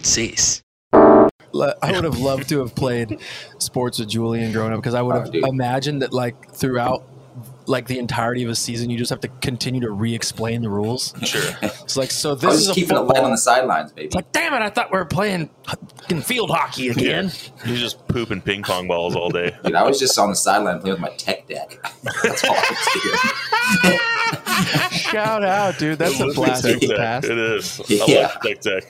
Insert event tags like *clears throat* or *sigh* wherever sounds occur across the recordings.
good I would have loved to have played sports with Julian growing up because I would Oh, have dude. imagined that like throughout like the entirety of a season, you just have to continue to re-explain the rules. Sure. It's like so I this is just a keeping it football. light on the sidelines, baby. It's like, damn it! I thought we were playing field hockey again. You're just pooping ping pong balls all day. Dude, I was just on the sideline playing with my tech deck. *laughs* That's all I was doing. Shout out, dude! That's a blast from Tic the Tac. past. It is. I Yeah. love Tic Tac.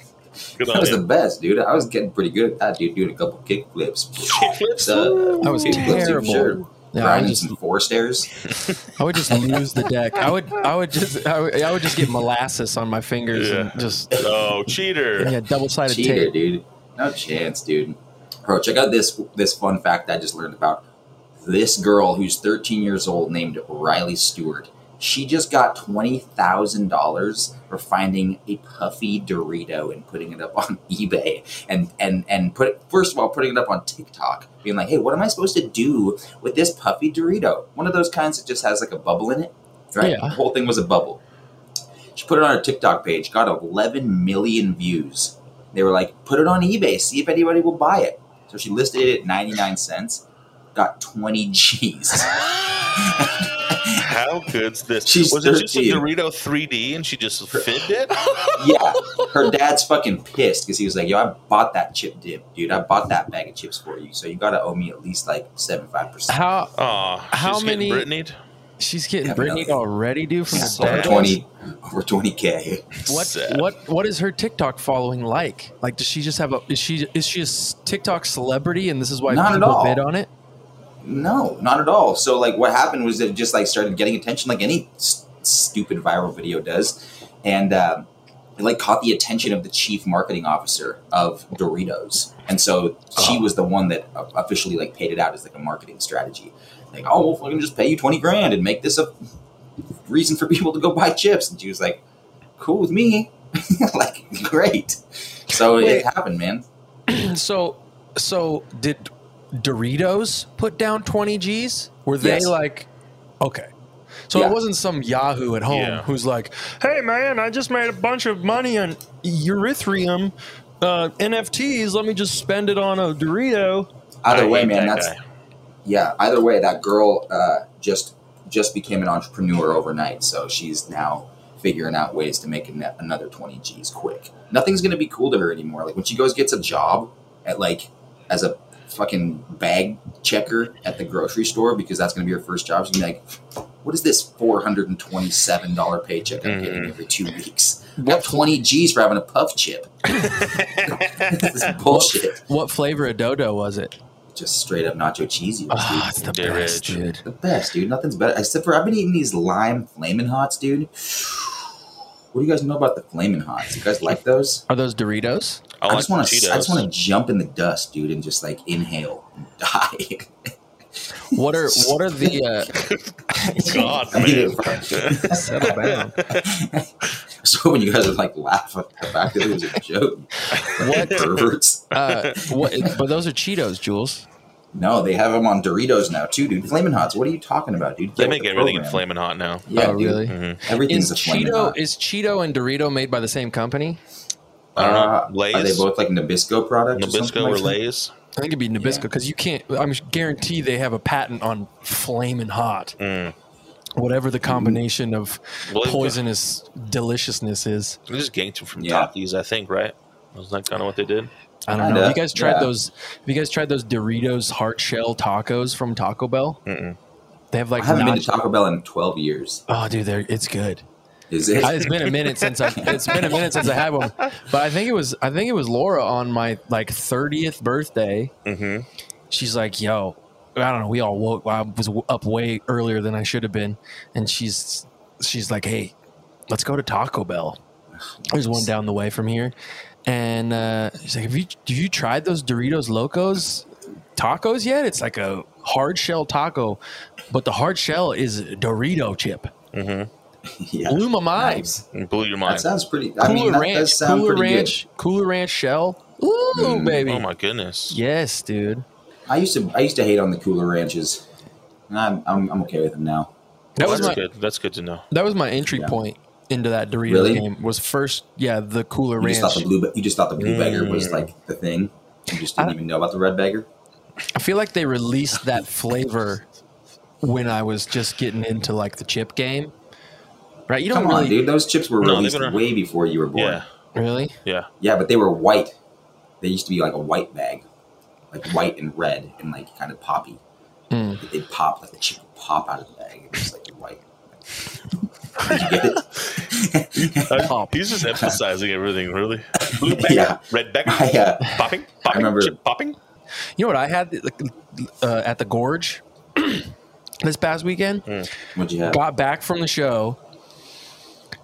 Good That on was the best, dude. I was getting pretty good at that, dude. Doing a couple kick flips. Kickflips? Uh, I was kick terrible. Sure. Yeah, I Grinding just, some four stairs. *laughs* I would just lose the deck. I would, I would just, I would, I would just get molasses on my fingers and just Oh, cheater. *laughs* yeah, double-sided Cheater, tape. dude. No chance, dude. Bro, check out this this fun fact I just learned about. This girl who's 13 years old named Riley Stewart. She just got twenty thousand dollars for finding a puffy Dorito and putting it up *laughs* on eBay and and and put first of all putting it up on TikTok, being like, "Hey, what am I supposed to do with this puffy Dorito? One of those kinds that just has like a bubble in it, right? Yeah. The whole thing was a bubble." She put it on her TikTok page, got 11 million views. They were like, put it on eBay, see if anybody will buy it. So she listed it at 99 cents, got 20 G's. *laughs* *laughs* How good's this? She's was it just a Dorito 3D and she just fibbed it? *laughs* yeah, her dad's fucking pissed because he was like, yo, I bought that chip dip, dude. I bought that bag of chips for you. So you got to owe me at least like 75%. How Aw, How she's getting many- Britneyed? she's getting Yeah, Brittany already, dude, from the over 20, over 20K. What Sad. what what is her TikTok following like? Like, does she just have a? Is she is she a TikTok celebrity, and this is why Not at people all. bid on it? No, not at all. So like what happened was it just like started getting attention like any s- stupid viral video does. And um, it like caught the attention of the chief marketing officer of Doritos. And so she was the one that uh, officially like paid it out as like a marketing strategy. Like, oh, well, we can just pay you 20 grand and make this a reason for people to go buy chips. And she was like, cool with me. *laughs* like, great. So Wait. it happened, man. *clears throat* So so did Doritos put down twenty G's? Were they Yes. like okay? So Yeah. it wasn't some Yahoo at home Yeah. who's like, "Hey man, I just made a bunch of money on Ethereum uh, NFTs. Let me just spend it on a Dorito." Either I way, man, that that's guy. yeah either way that girl uh, just just became an entrepreneur overnight so she's now figuring out ways to make an- another 20 g's quick nothing's going to be cool to her anymore like when she goes gets a job at like as a fucking bag checker at the grocery store because that's going to be her first job she's going to be like what is this $427 paycheck i'm getting Mhm. every two weeks got 20 g's for having a puff chip *laughs* this is bullshit What flavor of Dodo was it? just straight up nacho cheesy Ah, it's the Get best, rich. dude. the best, dude. Nothing's better. Except for I've been eating these lime flaming hots, dude. What do you guys know about the flaming hots? You guys like those? Are those Doritos? I, I like just want to. I just want to jump in the dust, dude, and just like inhale and *laughs* die. What are what are the? Uh, *laughs* God, *laughs* I mean, man. settle down. so when you guys are like laugh at the fact that it was a joke, What? perverts. Uh, what? But those are Cheetos, Jules. No, they have them on Doritos now too, dude. Flamin' hots. What are you talking about, dude? They Get with make the everything in program. flaming hot now. Yeah, oh, dude. really? hmm Everything's Is a flamin' Cheeto hot. is Cheeto and Dorito made by the same company? I don't Uh, know. Lay's, Are they both like Nabisco products? Nabisco something or like that? Lay's. I think it'd be Nabisco Yeah. because you can't. I'm guarantee they have a patent on flaming hot. Mm. Whatever the combination of Well, they've got- poisonous deliciousness is. They just ganked them from Yeah. Takis, I think, right? Wasn't that kind of what they did? I don't know. Kinda, Have you guys tried yeah. those? Have you guys tried those Doritos heart shell tacos from Taco Bell? Mm-mm. They have like I haven't been to Taco Bell in 12 years. Oh, dude, they're, it's good. Is it? it's been a minute since I it's been a minute since I had one, but I think it was I think it was Laura on my like thirtieth birthday. Mm-hmm. She's like, "Yo, I don't know." We all woke. I was up way earlier than I should have been, and she's she's like, "Hey, let's go to Taco Bell." There's one down the way from here, and uh, she's like, "Have you have you tried those Doritos Locos tacos yet? It's like a hard shell taco, but the hard shell is Dorito chip. Mm-hmm. *laughs* yeah. Blew my mind." Nice. Blew your mind. That sounds pretty. I Cooler mean, that Ranch, does sound Cooler pretty Ranch, Cooler Ranch shell. Ooh, Mm. baby. oh my goodness. Yes, dude. I used to. I used to hate on the Cooler Ranches. And I'm, I'm, I'm okay with them now. That Well, was that's my good. That's good to know. that was my entry Yeah. point into that Doritos Really? game was first. Yeah, the Cooler You just thought Ranch. the blue. You just thought the blue beggar was Mm. like the thing. You just didn't I- even know about the red beggar. I feel like they released that flavor when I was just getting into like the chip game. Right? You don't Come on, dude. Those chips were No, released been around- way before you were born. Yeah. really. Yeah. Yeah, but they were white. They used to be like a white bag, like white and red and like kind of poppy. Mm. They'd pop like the chip would pop out of the bag. It was like white. Did you get it? *laughs* Uh, He's just emphasizing everything, really. Blue *laughs* bagger, Yeah. red bagger, *laughs* I, uh, popping, popping, remember- chip popping. You know what I had uh, at the Gorge *clears throat* this past weekend? what'd you have? Got back from the show.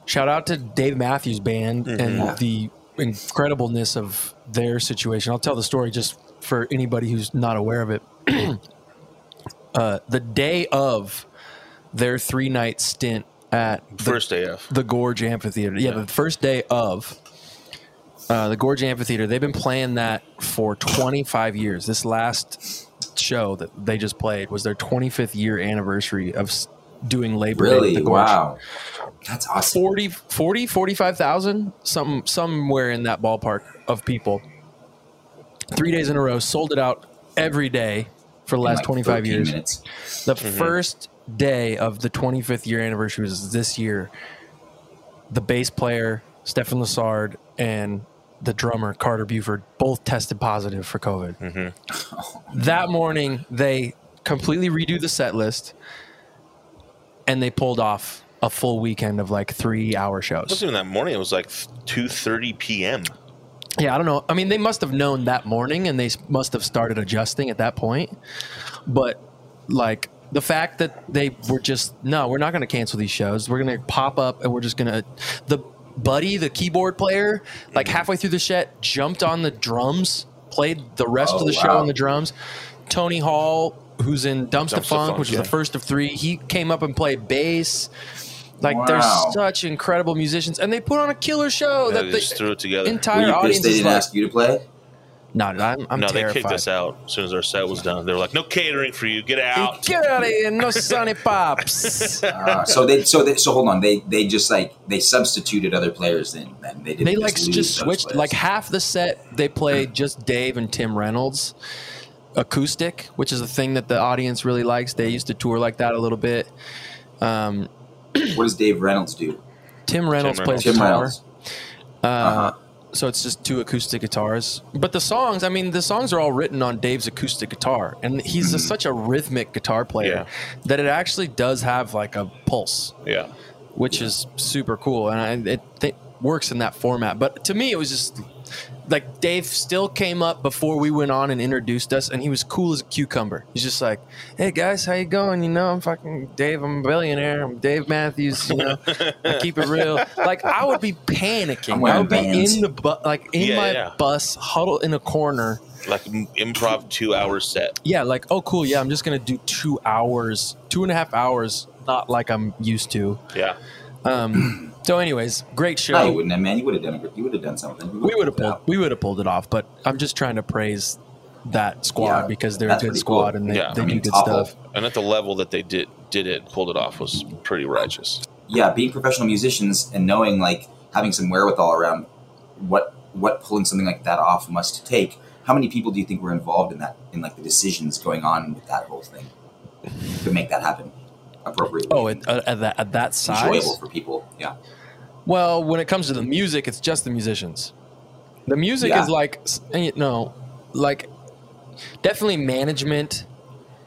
Shout out to Dave Matthews Band Yeah. and the incredibleness of their situation. I'll tell the story just for anybody who's not aware of it. *clears throat* uh, the day of their three night stint at the First AF. the Gorge Amphitheater. Yeah, the first day of uh, the Gorge Amphitheater. They've been playing that for 25 years. This last show that they just played was their 25th year anniversary of doing Labor Day. at Really? the Gorge. Wow. That's awesome. 40, 40 45,000, some, somewhere in that ballpark of people. Three days in a row, sold it out every day for the last like, 25 years. Minutes. The mm-hmm. first day of the 25th year anniversary was this year. The bass player, Stefan Lessard, and the drummer, Carter Beauford, both tested positive for COVID. Mm-hmm. That morning, they completely redo the set list and they pulled off a full weekend of like three hour shows. It wasn't even that morning. It was like 2.30 p.m. Yeah, I don't know. I mean, they must have known that morning and they must have started adjusting at that point. But like the fact that they were just no, we're not going to cancel these shows. We're going to pop up and we're just going to the buddy, the keyboard player, like mm-hmm. halfway through the set, jumped on the drums, played the rest Oh, of the show on the drums. Tony Hall, who's in Dumpster, Dumpstaphunk, Funk, which was yeah. the first of three, he came up and played bass. Like Wow. there's such incredible musicians, and they put on a killer show Yeah, that they the just threw it together. Were entire you audience they is didn't like, ask you to play? no, I'm, I'm no, terrified. they kicked us out as soon as our set was done. They were like, "No catering for you. Get out." Get out of here, no Sonny Pops. Uh, *laughs* so they, so they, so hold on. They, they just like they substituted other players. Then, then they didn't. they like lose just switched. players. Like half the set, they played just Dave and Tim Reynolds acoustic, which is a thing that the audience really likes. They used to tour like that a little bit. Um, *clears throat* what does Dave Reynolds do? Tim Reynolds Reynolds. plays Tim guitar. Reynolds. Uh, Uh-huh. So it's just two acoustic guitars. But the songs, I mean, the songs are all written on Dave's acoustic guitar. And he's a, such a rhythmic guitar player that it actually does have like a pulse, Yeah. which is super cool. And I, it, it works in that format. But to me, it was just like Dave still came up before we went on and introduced us. And he was cool as a cucumber. He's just like, hey guys, how you going? You know, I'm fucking Dave. I'm a billionaire. I'm Dave Matthews. You know, I keep it real. *laughs* Like I would be panicking. I'm I would be Vans. in the bu- like in Yeah, my yeah. bus, huddled in a corner. Like improv two hour set. Yeah, like oh cool. Yeah, I'm just gonna do two hours, two and a half hours, not like I'm used to. Yeah. Um, so, anyways, great show. No, you wouldn't have, man. You would have done it. You would have done something. You we would have pulled it pulled out. we would have pulled it off, but I'm just trying to praise that squad Yeah, because they're a good squad cool. and they, Yeah, they I mean, do good awful. stuff. And at the level that they did did it, pulled it off was pretty righteous. yeah, being professional musicians and knowing like having some wherewithal around what what pulling something like that off must take. How many people do you think were involved in that in like the decisions going on with that whole thing to make that happen appropriately? Oh, at, uh, at that at that size. enjoyable for people. Yeah, Well, when it comes to the music, it's just the musicians. The music Yeah. is like, s- you know, like definitely management.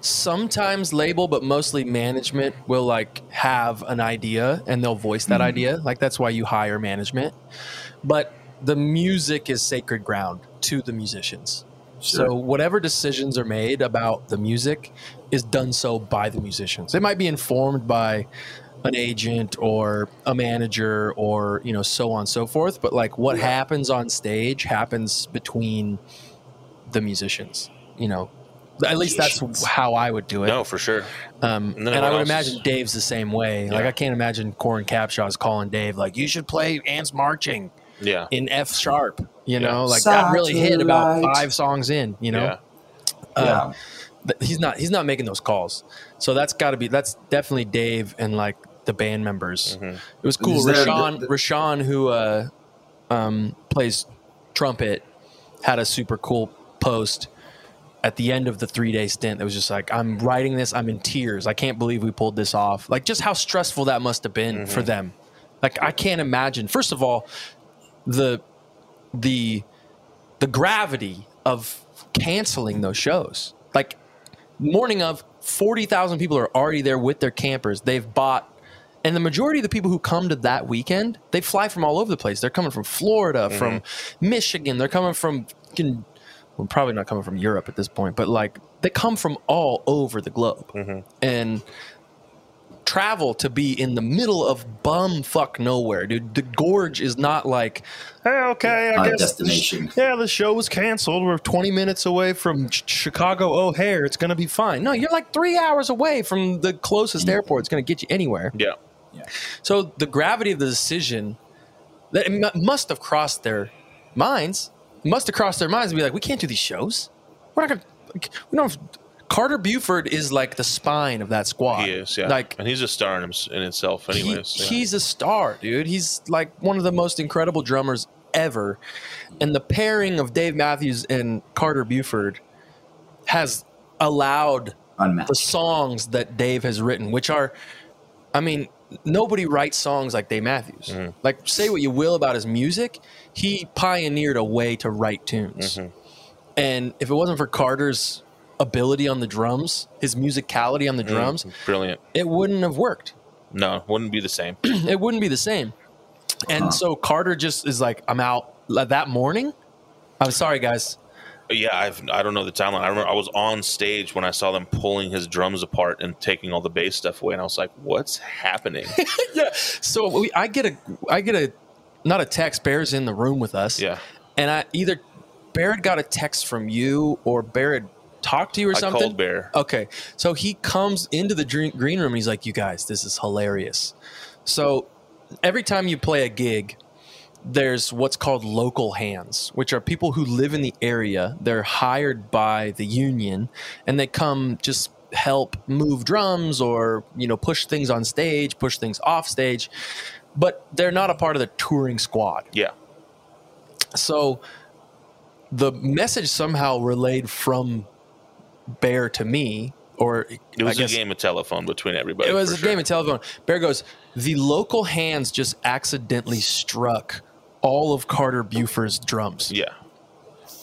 Sometimes label, but mostly management will like have an idea and they'll voice that Mhm. idea. Like that's why you hire management. But the music is sacred ground to the musicians. Sure. So whatever decisions are made about the music is done so by the musicians. It might be informed by an agent or a manager or you know so on and so forth, but like what Yeah. happens on stage happens between the musicians. You know, at least that's how I would do it. No, for sure. Um, And and I would imagine is- Dave's the same way. Like I can't imagine Coran Capshaw's calling Dave like you should play Ants Marching Yeah. in F sharp. You Yeah. know, like that really hit about five songs in. You know, Yeah. Uh, yeah, he's not he's not making those calls. So that's got to be that's definitely Dave and like the band members. Mhm. It was cool. Is there- Rashawn, the- the- Rashawn, who uh, um, plays trumpet, had a super cool post at the end of the three day stint that was just like, I'm writing this, I'm in tears. I can't believe we pulled this off. Like, just how stressful that must have been for them. Like, I can't imagine. First of all, the the the gravity of canceling those shows. Like, morning of 40,000 people are already there with their campers. They've bought and the majority of the people who come to that weekend, they fly from all over the place. They're coming from Florida, mm-hmm. from Michigan. They're coming from, well, probably not coming from Europe at this point, but like they come from all over the globe. Mm-hmm. And travel to be in the middle of bum fuck nowhere, dude. The gorge is not like, hey, okay, Not I a guess destination. yeah, the show was canceled. We're 20 minutes away from Ch- Chicago O'Hare. It's going to be fine. No, you're like three hours away from the closest mm-hmm. airport. It's going to get you anywhere. Yeah. Yeah. So the gravity of the decision that it mu- must have crossed their minds, must have crossed their minds and be like, we can't do these shows. We're not going to, we don't have, Carter Beauford is like the spine of that squad. He is, yeah. Like, and he's a star in, him, in itself, he- anyways. yeah. he's a star, dude. He's like one of the most incredible drummers ever. And the pairing of Dave Matthews and Carter Beauford has allowed the songs that Dave has written, which are, I mean, nobody writes songs like Dave Matthews. Mm-hmm. Like, say what you will about his music, he pioneered a way to write tunes. Mm-hmm. And if it wasn't for Carter's ability on the drums, his musicality on the Mm-hmm. drums, Brilliant. it wouldn't have worked No, wouldn't be the same. *clears throat* it wouldn't be the same. And Huh. so Carter just is like, I'm out that morning. I'm sorry, guys. Yeah, I've I don't know the timeline. I remember I was on stage when I saw them pulling his drums apart and taking all the bass stuff away, and I was like, "What's happening?" *laughs* yeah. So we, I get a, I get a, not a text. Bear's in the room with us. yeah, And I either Barrett got a text from you or Barrett talked to you or I something. called Bear. Okay. So he comes into the green room. He's like, "You guys, this is hilarious." So every time you play a gig, there's what's called local hands, which are people who live in the area. They're hired by the union, and they come just help move drums or you know push things on stage, push things off stage. But they're not a part of the touring squad. Yeah, So the message somehow relayed from Bear to me, or it was I guess a game of telephone between everybody. it was a sure. game of telephone. Bear goes, the local hands just accidentally struck all of Carter Beauford's drums, Yeah,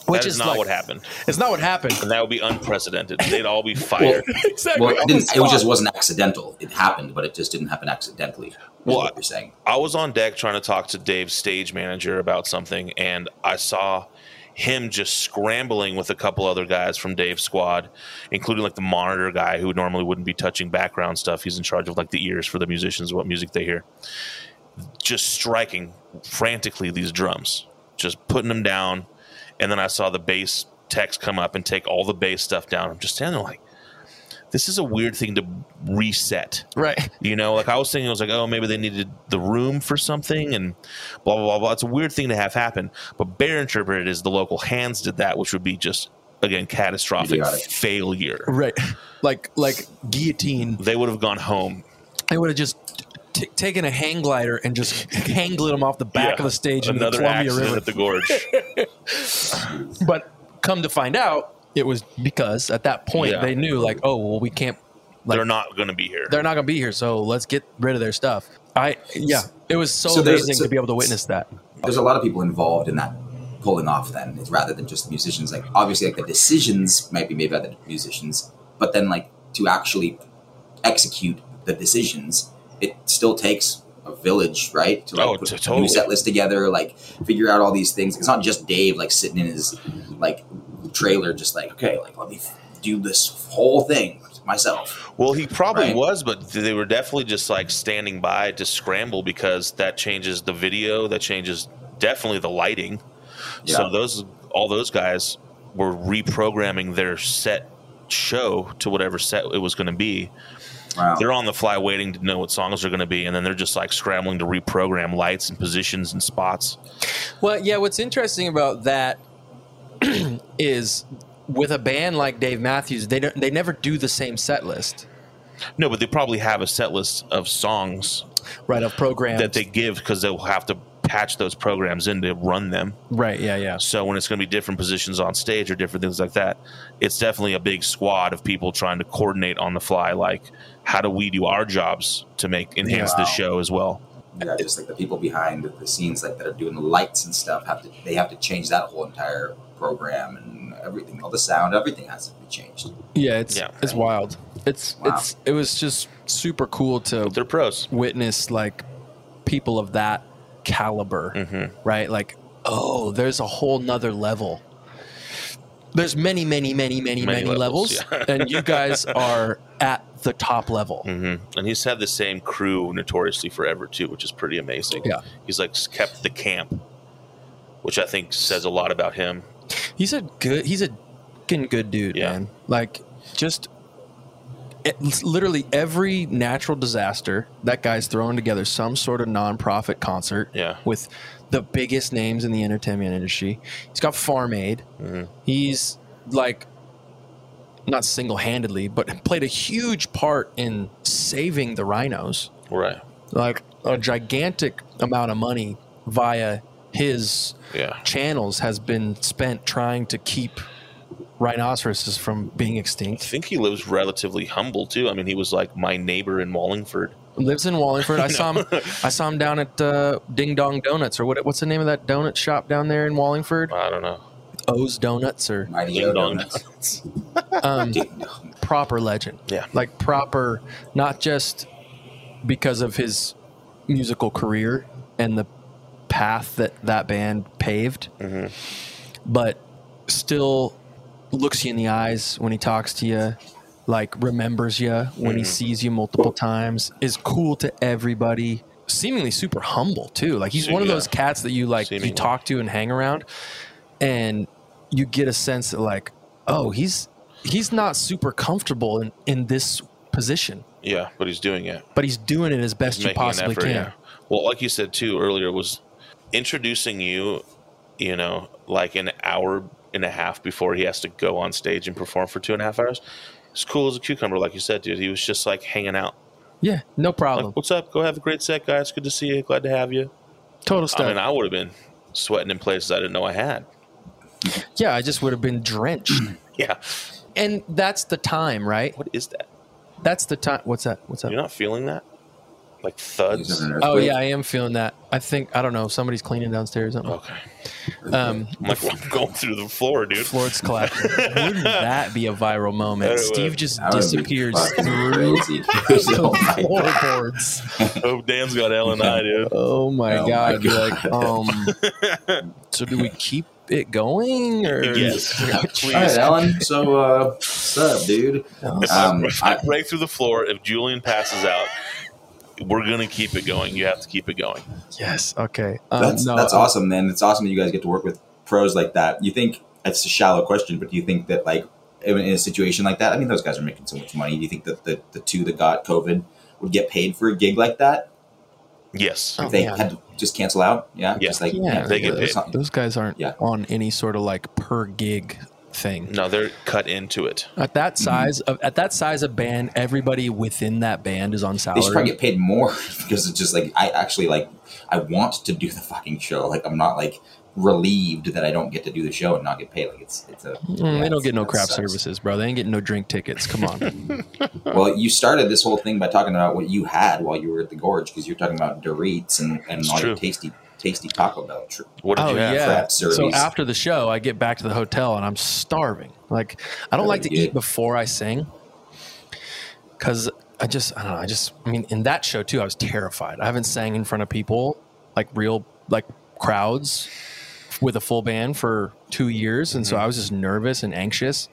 which that is, is not like- what happened, It's not what happened. and that would be unprecedented. They'd all be *laughs* fired. *laughs* exactly. Well, it, didn't, it just wasn't accidental. It happened, but it just didn't happen accidentally. Well, what you're saying. I was on deck trying to talk to Dave's stage manager about something, and I saw him just scrambling with a couple other guys from Dave's squad, including like the monitor guy who normally wouldn't be touching background stuff. He's in charge of like the ears for the musicians, what music they hear. Just striking frantically these drums, just putting them down. And then I saw the bass techs come up and take all the bass stuff down. I'm just standing like, this is a weird thing to reset. right. You know, like I was thinking, I was like, oh, maybe they needed the room for something and blah, blah, blah, blah. It's a weird thing to have happen. But Bear interpreted it as the local hands did that, which would be just, again, catastrophic failure. Right. Like like guillotine. They would have gone home. They would have just t- taken a hang glider and just hang glid them off the back Yeah, of the stage into the Columbia River. at the gorge. *laughs* But come to find out, it was because at that point Yeah. they knew like, oh well, we can't. Like, They're not going to be here. they're not going to be here, so let's get rid of their stuff. I yeah, it was so, So amazing so- to be able to witness that. There's a lot of people involved in that pulling off. Then, it's rather than just the musicians. Like obviously, like the decisions might be made by the musicians, but then like to actually execute the decisions, it still takes a village, right? To like Oh, put t- a totally. new set list together, like figure out all these things. It's not just Dave like sitting in his like trailer, just like okay, like let me f- do this whole thing myself. Well, he probably Right. was, but they were definitely just like standing by to scramble because that changes the video, that changes definitely the lighting. So those all those guys were reprogramming their set show to whatever set it was going to be. Wow. They're on the fly waiting to know what songs are going to be, and then they're just like scrambling to reprogram lights and positions and spots. Well, yeah, what's interesting about that *clears throat* is with a band like Dave Matthews, they don't, they never do the same set list. No, but they probably have a set list of songs right of programs that they give because they'll have to patch those programs in to run them. right yeah yeah So when it's going to be different positions on stage or different things like that, it's definitely a big squad of people trying to coordinate on the fly. Like, how do we do our jobs to make enhance Yeah. the show as well? Yeah, just like the people behind the scenes, like that are doing the lights and stuff, have to they have to change that whole entire program and everything, all the sound, everything has to be changed. yeah it's Yeah. it's wild it's Wow. it's it was just super cool to But they're pros. witness like people of that caliber Mhm. right like oh there's a whole nother level there's many many many many many, Many levels, levels, yeah. and you guys *laughs* are at the top level hmm And he's had the same crew notoriously forever too, which is pretty amazing. Yeah. he's like kept the camp, which I think says a lot about him. He's a good he's a fucking good dude Yeah. man like just it, literally every natural disaster that guy's throwing together some sort of nonprofit concert Yeah. with the biggest names in the entertainment industry he's got farm aid Mhm. he's like not single-handedly but played a huge part in saving the rhinos Right. like a gigantic amount of money via his Yeah. channels has been spent trying to keep rhinoceroses from being extinct. I think he lives relatively humble too. I mean, he was like my neighbor in Wallingford. Lives in Wallingford. I saw him. *laughs* I saw him down at uh, Ding Dong Donuts, or what? What's the name of that donut shop down there in Wallingford? I don't know. O's Donuts, or Mighty Ding Yo dong. Donuts. *laughs* *laughs* um, proper legend. Yeah. like proper, not just because of his musical career and the path that that band paved, Mhm. but still looks you in the eyes when he talks to you, like remembers you when he Mhm. sees you multiple times, is cool to everybody. Seemingly super humble too. Like he's one of those cats that you like you talk to and hang around, and you get a sense that like, oh, he's he's not super comfortable in, in this position, Yeah, but he's doing it. but he's doing it as best He's you possibly effort, can. yeah. Well, like you said too earlier, was introducing you, you know, like an hour and a half before he has to go on stage and perform for two and a half hours. It's cool as a cucumber, like you said, dude. He was just like hanging out. Yeah, no problem. Like, what's up? Go have a great set, guys. Good to see you. Glad to have you. Total I stuff. mean, I would have been sweating in places I didn't know I had. yeah, I just would have been drenched. *clears throat* Yeah. and that's the time, right? What is that? That's the time. What's that? What's up? You're not feeling that? Like thuds? Oh yeah, I am feeling that. I think I don't know. Somebody's cleaning downstairs. Something. Okay. Um, I'm like, I'm *laughs* going through the floor, dude. Floor's collapsing. Wouldn't *laughs* that be a viral moment? Steve just That disappears fucking through crazy. *laughs* oh floorboards. Oh, Dan's got L and I, dude. Oh my Oh god! Be God. Like, um, so do we keep it going or Yes. Please. All right, Ellen. So, uh, what's up, dude? If, Um, I, if I I- break through the floor, if Julian passes out, we're gonna keep it going. You have to keep it going. Yes. Okay. Um, That's no, that's um, awesome, man. It's awesome that you guys get to work with pros like that. You think it's a shallow question, but do you think that like in in a situation like that? I mean, those guys are making so much money. Do you think that the, the two that got COVID would get paid for a gig like that Yes. Oh, if they yeah. had to just cancel out? Yeah, Yeah. just like Yeah, they get paid. Those guys aren't Yeah. on any sort of like per gig thing. No, they're cut into it. At that Mm-hmm. size of at that size of band, everybody within that band is on They salary. should probably get paid more *laughs* because it's just like I actually like I want to do the fucking show. Like I'm not like relieved that I don't get to do the show and not get paid. Like it's it's a Mm, they don't get no that craft sucks. services, bro. They ain't getting no drink tickets. Come on. *laughs* Well, you started this whole thing by talking about what you had while you were at the gorge because you're talking about Doritos and and It's all your tasty tasty Taco Bell. Tr- What did oh you have? yeah. So after the show, I get back to the hotel and I'm starving. Like I don't Very like to good. eat before I sing because I just I don't know. I just I mean in that show too, I was terrified. I haven't sang in front of people like real like crowds with a full band for two years, and so Mm-hmm. I was just nervous and anxious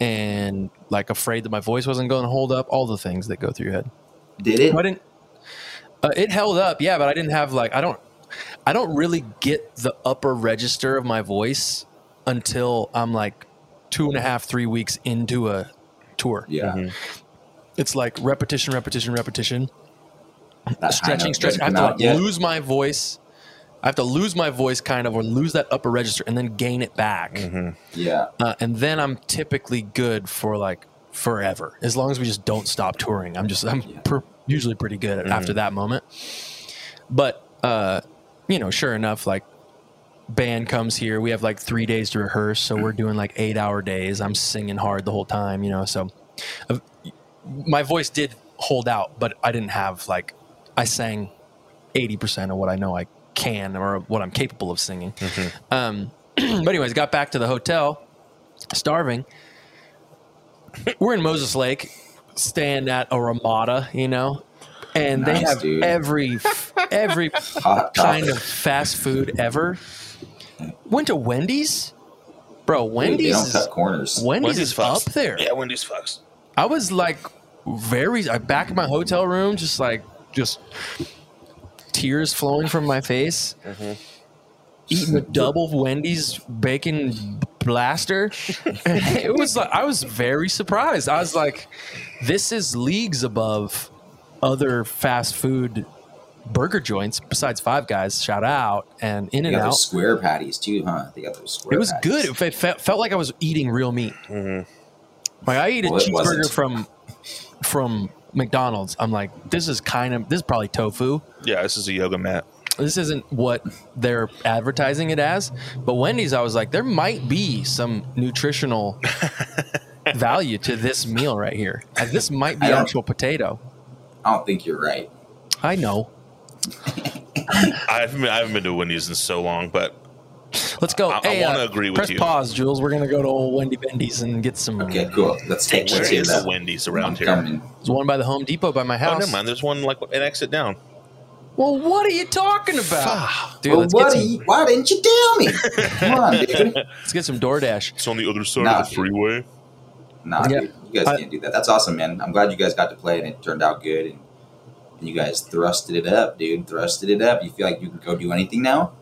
and like afraid that my voice wasn't going to hold up. All the things that go through your head. Did it? I didn't. Uh, it held up, yeah, but I didn't have like I don't. I don't really get the upper register of my voice until I'm like two and a half, three weeks into a tour. Yeah, Mhm. It's like repetition, repetition, repetition, that stretching, stretching. I have to like yet. lose my voice. I have to lose my voice kind of, or lose that upper register, and then gain it back. Mhm. Yeah, Uh, and then I'm typically good for like forever. As long as we just don't stop touring, I'm just I'm per, usually pretty good at, after that moment. But uh, you know, sure enough, like band comes here, we have like three days to rehearse, so we're doing like eight hour days. I'm singing hard the whole time, you know. So uh, my voice did hold out, but I didn't have like I sang eighty percent of what I know I can or what I'm capable of singing. Um, *clears throat* but anyways, got back to the hotel, starving. We're in Moses Lake, staying at a Ramada, you know, and they have dude. every every *laughs* kind of fast food ever. Went to Wendy's, bro. Dude, Wendy's, they don't is, cut corners. Wendy's, is fucks. up there. Yeah, Wendy's fucks. I was like very I back in my hotel room, just like just tears flowing from my face. Mm-hmm. Eating a double Wendy's bacon blaster. *laughs* it was like I was very surprised. I was like, this is leagues above other fast food burger joints besides Five Guys. Shout out and In and Out. square patties too, huh? They got those square. It was patties. good. It fe- felt, felt like I was eating real meat. Mm-hmm. Like I eat a Well, it cheeseburger wasn't. from from McDonald's. I'm like, this is kind of this is probably tofu. Yeah, this is a yoga mat. This isn't what they're advertising it as. But Wendy's, I was like, there might be some nutritional *laughs* value to this meal right here. Like, this might be actual potato. I don't think you're right. I know. I haven't, been, I haven't been to Wendy's in so long, but Let's go. I- I wanna uh, agree with press you. pause, Jules. We're gonna go to old Wendy Bendy's and get some. Okay, cool. Let's take. where Let's hear is the Wendy's I'm around here? coming. There's one by the Home Depot by my Oh, house. never mind. There's one like an exit down. Well, what are you talking about, dude? Well, let's, what get do some, you, why didn't you tell me? *laughs* Come on, dude. let's get some DoorDash. It's on the other side Nah, of the freeway. Nah, Yeah. dude, you guys I- can't do that. That's awesome, man. I'm glad you guys got to play and it turned out good. And, and you guys thrusted it up, dude. Thrusted it up. You feel like you can go do anything now?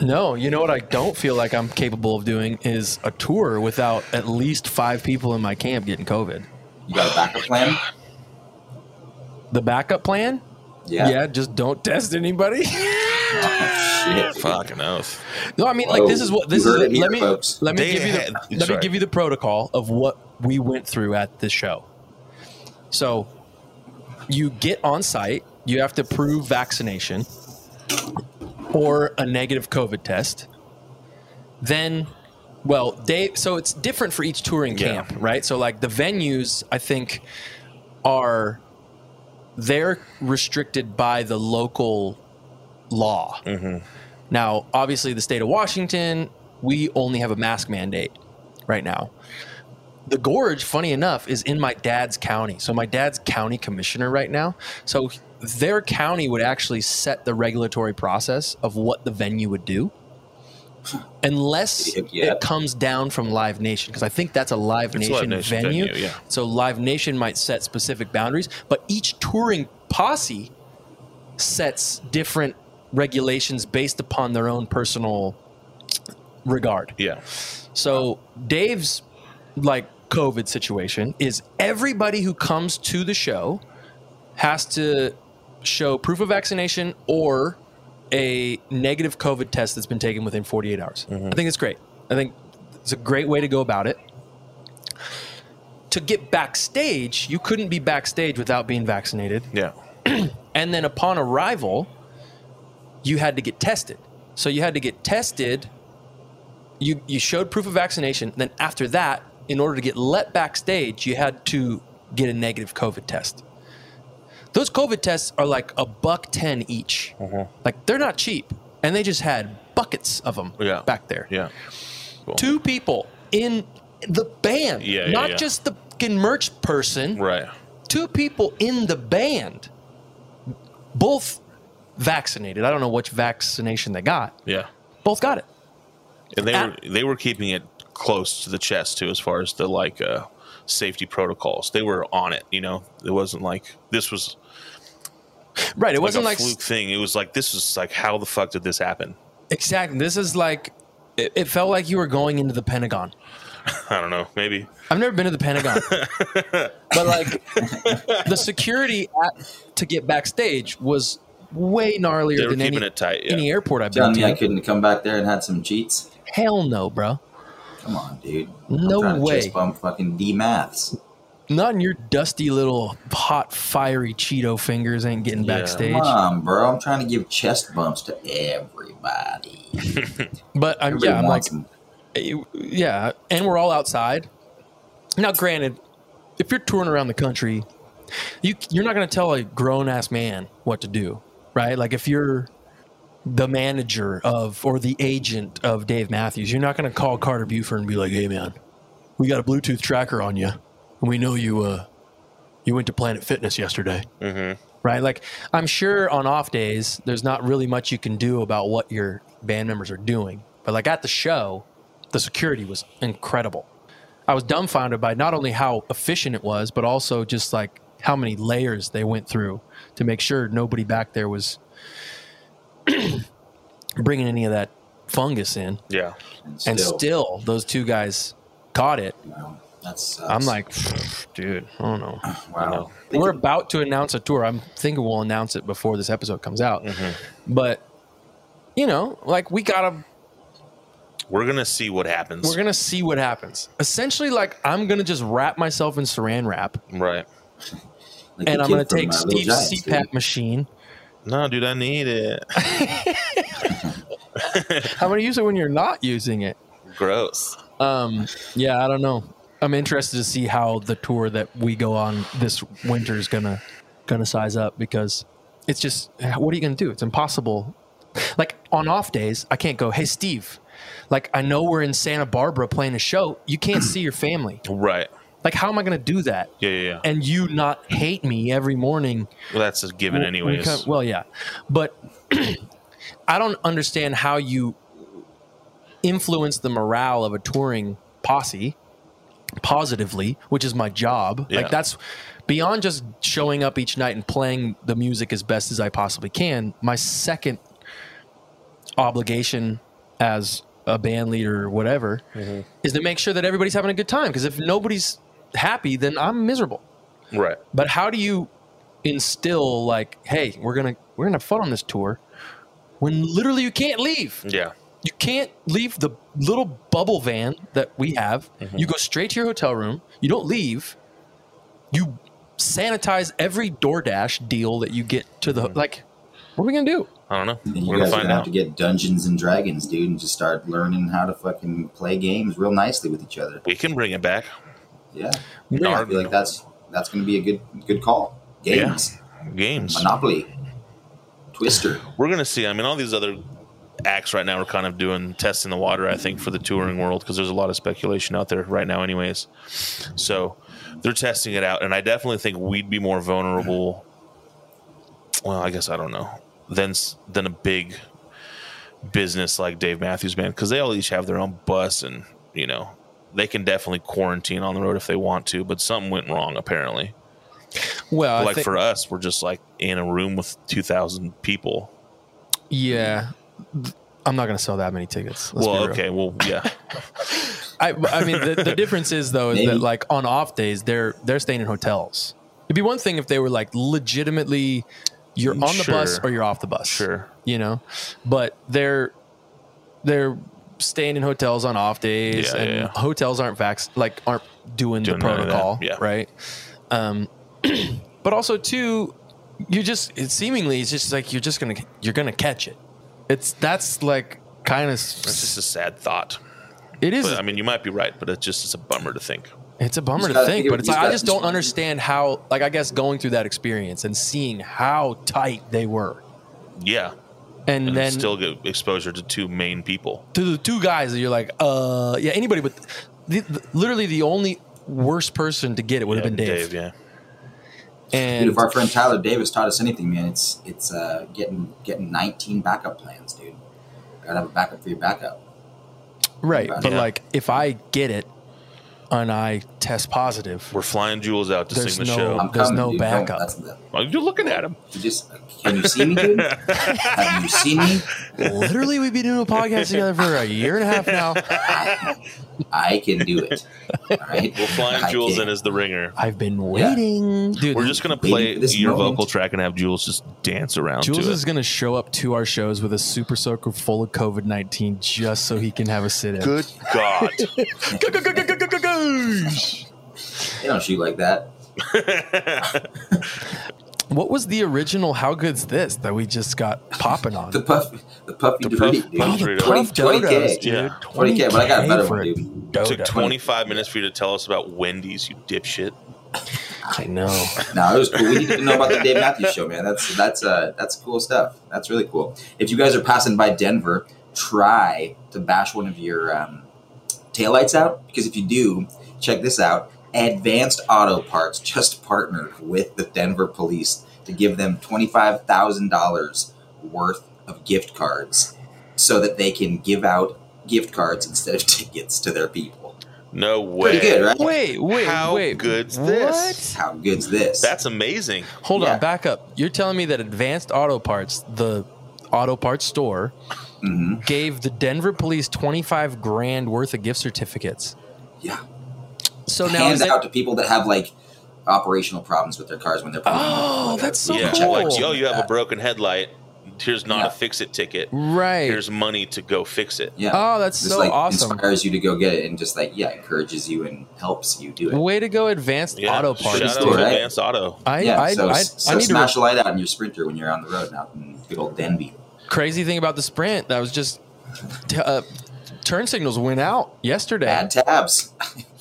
No, you know what I don't feel like I'm capable of doing is a tour without at least five people in my camp getting COVID. You got a backup plan? The backup plan? Yeah. Yeah, just don't test anybody. *laughs* Oh, shit. dude. Fucking oath. no, I mean like this is what this You is. heard it here, let me folks. let me They give you the let me give you the protocol of what we went through at the show. So, you get on site. You have to prove vaccination or a negative COVID test. Then, well, they so it's different for each touring Yeah. camp, right? So, like the venues, I think are they're restricted by the local law. Mm-hmm. Now, obviously, the state of Washington, we only have a mask mandate right now. The gorge, funny enough, is in my dad's county. So my dad's county commissioner right now. So their county would actually set the regulatory process of what the venue would do. Unless Did he hook you it comes down from Live Nation, because I think that's a Live Nation, Live Nation venue. venue, yeah. So Live Nation might set specific boundaries, but each touring posse sets different regulations based upon their own personal regard. Yeah. So Dave's like COVID situation is everybody who comes to the show has to show proof of vaccination or a negative COVID test that's been taken within 48 hours. Mm-hmm. I think it's great. I think it's a great way to go about it. To get backstage, you couldn't be backstage without being vaccinated. Yeah. *clears throat* And then upon arrival, you had to get tested. So you had to get tested. You you showed proof of vaccination. Then after that, in order to get let backstage, you had to get a negative COVID test. Those COVID tests are like a buck ten each. Mm-hmm. Like they're not cheap, and they just had buckets of them Yeah. back there. Yeah. Cool. Two people in the band, Yeah, yeah, not yeah. just the fucking merch person Right. two people in the band, both vaccinated. I don't know which vaccination they got. Yeah. Both got it. And they At- were they were keeping it close to the chest too, as far as the like uh, safety protocols. They were on it. You know, it wasn't like this was Right. It like wasn't a like, fluke thing. It was like this was like how the fuck did this happen? exactly. This is like it, it felt like you were going into the Pentagon. *laughs* I don't know. Maybe. I've never been to the Pentagon, *laughs* but like the security at, to get backstage was way gnarlier than keeping any, it tight. Yeah. any airport I've Telling been me I to. couldn't come back there and had some cheats. Hell no, bro. Come on, dude. No I'm trying to way. Chest bump fucking D maths. Not in your dusty little hot fiery Cheeto fingers ain't getting Yeah. backstage. Come on, bro. I'm trying to give chest bumps to everybody. *laughs* But I'm, Everybody yeah, I'm like, them. Eh, yeah, and we're all outside. Now, granted, if you're touring around the country, you you're not going to tell a grown ass man what to do, right? Like if you're the manager of or the agent of Dave Matthews, you're not going to call Carter Beauford and be like, "Hey, man, we got a Bluetooth tracker on you, and we know you uh you went to Planet Fitness yesterday." Mm-hmm. right? Like, I'm sure on off days, there's not really much you can do about what your band members are doing. But like at the show, the security was incredible. I was dumbfounded by not only how efficient it was, but also just like how many layers they went through to make sure nobody back there was *clears throat* bringing any of that fungus in. Yeah. And still, those two guys caught it. wow, that's. I'm like, *sighs* dude, I don't know. wow. We're about to announce a tour. I'm thinking we'll announce it before this episode comes out. But you know, like we gotta, We're gonna see what happens. we're gonna see what happens. Essentially, like I'm gonna just wrap myself in Saran wrap, right. *laughs* Like and I'm gonna take uh, Steve's Giants, dude. CPAP machine. No, dude, I need it. *laughs* How many use it when you're not using it? Gross. Um, yeah, I don't know. I'm interested to see how the tour that we go on this winter is gonna gonna size up because it's just what are you gonna do? It's impossible. Like on off days, I can't go. Hey, Steve. Like I know we're in Santa Barbara playing a show. You can't see your family. Right. Like how am I gonna do that? Yeah, yeah, yeah. And you not hate me every morning Well, that's a given, anyways. come- well, yeah, but *clears throat* I don't understand how you influence the morale of a touring posse positively, which is my job. Yeah. Like that's beyond just showing up each night and playing the music as best as I possibly can. My second obligation as a band leader or whatever Mm-hmm. is to make sure that everybody's having a good time. Because if nobody's happy, then I'm miserable. right. But how do you instill like, hey, we're gonna we're gonna have fun on this tour when literally you can't leave. Yeah. You can't leave the little bubble van that we have. Mm-hmm. You go straight to your hotel room. You don't leave. You sanitize every DoorDash deal that you get to Mm-hmm. the like. What are we gonna do? I don't know. And you We're guys gonna are find gonna have to get Dungeons and Dragons, dude, and just start learning how to fucking play games real nicely with each other. We can bring it back. Yeah, Yeah. I feel like that's that's going to be a good good call. Games, Games. Monopoly, Twister. We're gonna see. I mean, all these other acts right now are kind of doing testing the water. I think for the touring world because there's a lot of speculation out there right now, anyways. So they're testing it out, and I definitely think we'd be more vulnerable. Well, I guess I don't know than than a big business like Dave Matthews Band because they all each have their own bus, and you know they can definitely quarantine on the road if they want to. But something went wrong apparently. Well, I like think- for us, we're just like in a room with two thousand people. yeah, I'm not gonna sell that many tickets. Let's well, okay, well, yeah. *laughs* I, I mean, the, the difference is though is Maybe. that like on off days they're they're staying in hotels. It'd be one thing if they were like legitimately you're on the Sure. bus or you're off the bus. Sure. you know, but they're they're staying in hotels on off days, Yeah, and yeah, yeah. hotels aren't vax like aren't doing, Doing the none of that, protocol, yeah. right? Um, *clears throat* but also too, you just it seemingly it's just like you're just gonna you're gonna catch it. It's that's like kind of It's just a sad thought. it is But I mean, you might be right, but it's just it's a bummer to think. It's a bummer to think, but it's like, I just don't understand how. Like, I guess going through that experience and seeing how tight they were, Yeah, and, and then still get exposure to two main people. to the two guys that you're like, uh, yeah, anybody, but the, the- literally the only worst person to get it would have Yeah, been Dave. yeah, And Dude, if our friend Tyler Davis taught us anything, man, it's it's uh, getting getting 19 backup plans, dude. Gotta have a backup for your backup. right, but Yeah. like if I get it, and I test positive, We're flying Jules out to There's sing the no- show. I'm There's coming, no dude. backup. Don't- that's- Oh, you're looking at him. you just can you see me, dude? *laughs* Have you seen me? literally, we've been doing a podcast *laughs* together for a year and a half now. I, I can do it. All right. We're flying I Jules can. in as the ringer. I've been waiting, dude. We're just gonna play your moment. vocal track and have Jules just dance around Jules to is it. going to show up to our shows with a super soaker full of COVID 19 just so he can have a sit in. Good God. *laughs* They don't shoot like that. *laughs* What was the original How Good's This that we just got popping on? The puff, the puffy The Dorito, puff- dude. oh, the Dorito. puff 20K. dodos, dude. Yeah. 20K, but I got a better for one, a dude. dodo. Took 25 minutes for you to tell us about Wendy's, you dipshit. I know. No, it was cool. We need to know about the Dave Matthews Show, man. That's that's uh that's cool stuff. That's really cool. If you guys are passing by Denver, try to bash one of your um, taillights out because if you do, check this out. Advanced Auto Parts just partnered with the Denver police to give them twenty five thousand dollars worth of gift cards so that they can give out gift cards instead of *laughs* tickets to their people. No way. Pretty good, right? Wait, wait, How wait. good's what? this? How good's this? That's amazing. Hold Yeah. on, back up. You're telling me that Advanced Auto Parts, the auto parts store, hmm gave the Denver police 25 grand worth of gift certificates. Yeah. So now hand is it, out to people that have like operational problems with their cars when they're pulling Oh, or whatever. that's so yeah. cool. Like, yo, you have a broken headlight. Here's not Yeah. a fix it ticket. right. Here's money to go fix it. Yeah. Oh, that's just so like awesome. inspires you to go get it and just like yeah, encourages you and helps you do it. Way to go, Advanced Yeah. Auto Shout Parts. out cool, right? Advanced Auto. I, yeah, I, so, I, so I need to smash a light out in your sprinter when you're on the road now in good old Denby. crazy thing about the sprint that was just t- uh, turn signals went out yesterday. Bad tabs. *laughs*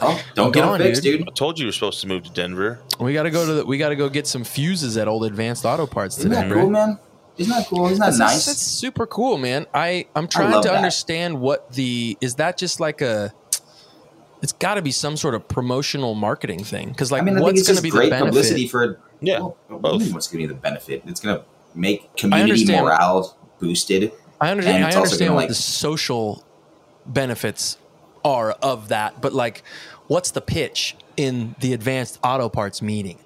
well, don't get on, them fixed, dude. dude. I told you you were supposed to move to Denver. We got to go to the, we got to go get some fuses at old Advanced Auto Parts Isn't that cool, man? Isn't that cool? Isn't that That's, nice? that's super cool, man. I I'm trying love to that. understand what the is that just like a it's got to be some sort of promotional marketing thing because like I mean, I think what's it's going to be the great benefit? publicity for Yeah, Well, what do both. mean what's going to be the benefit? It's going to make community morale boosted. I understand. I understand gonna, what like- the social benefits are of that, but like, what's the pitch in the advanced auto parts meeting?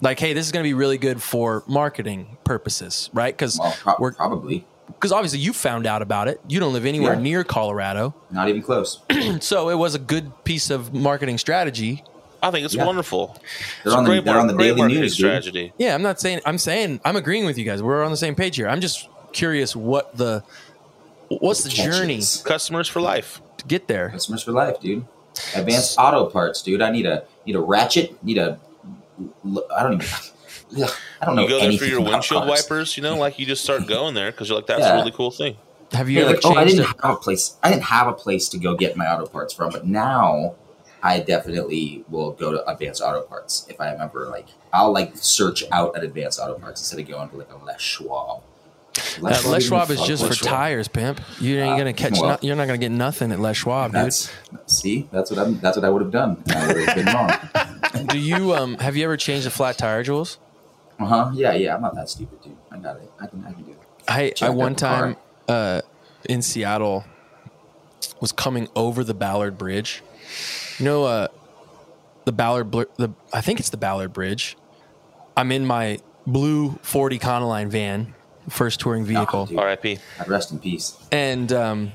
Like, hey, this is going to be really good for marketing purposes, right? Because Well, pro- we're probably because obviously you found out about it. You don't live anywhere Yeah. near Colorado, not even close. *clears throat* so it was a good piece of marketing strategy. I think it's Yeah. wonderful. They're It's on the great they're on the great daily marketing news, dude. strategy. Yeah, I'm not saying. I'm saying. I'm agreeing with you guys. We're on the same page here. I'm just curious what the what's the Catches. journey Customers for life. To get there. Customers for life, dude. Advanced auto parts, dude. I need a need a ratchet. Need a. I don't even. I don't know You go there for your windshield cars. wipers, you know, like you just start going there because you're like, that's Yeah. a really cool thing. Have you Yeah, ever like, oh, I didn't it? have a place. I didn't have a place to go get my auto parts from, but now I definitely will go to Advanced Auto Parts if I ever like. I'll like search out at Advanced Auto Parts instead of going to like a Les Schwab. That Les Schwab is just Les for Schwab. tires, pimp. You ain't Uh, gonna catch. well. no- you're not gonna get nothing at Les Schwab, dude. That's see, that's what I'm. That's what I would have done. I would have been wrong. *laughs* Do you um have you ever changed a flat tire, Jules? Uh huh. Yeah, yeah. I'm not that stupid, dude. I got it. I can. I can do it. I Check I one out the car. time uh in Seattle was coming over the Ballard Bridge. You know uh the Ballard the I think it's the Ballard Bridge. I'm in my blue 40 Econoline van, first touring vehicle. Oh. R.I.P. Rest in peace. and um,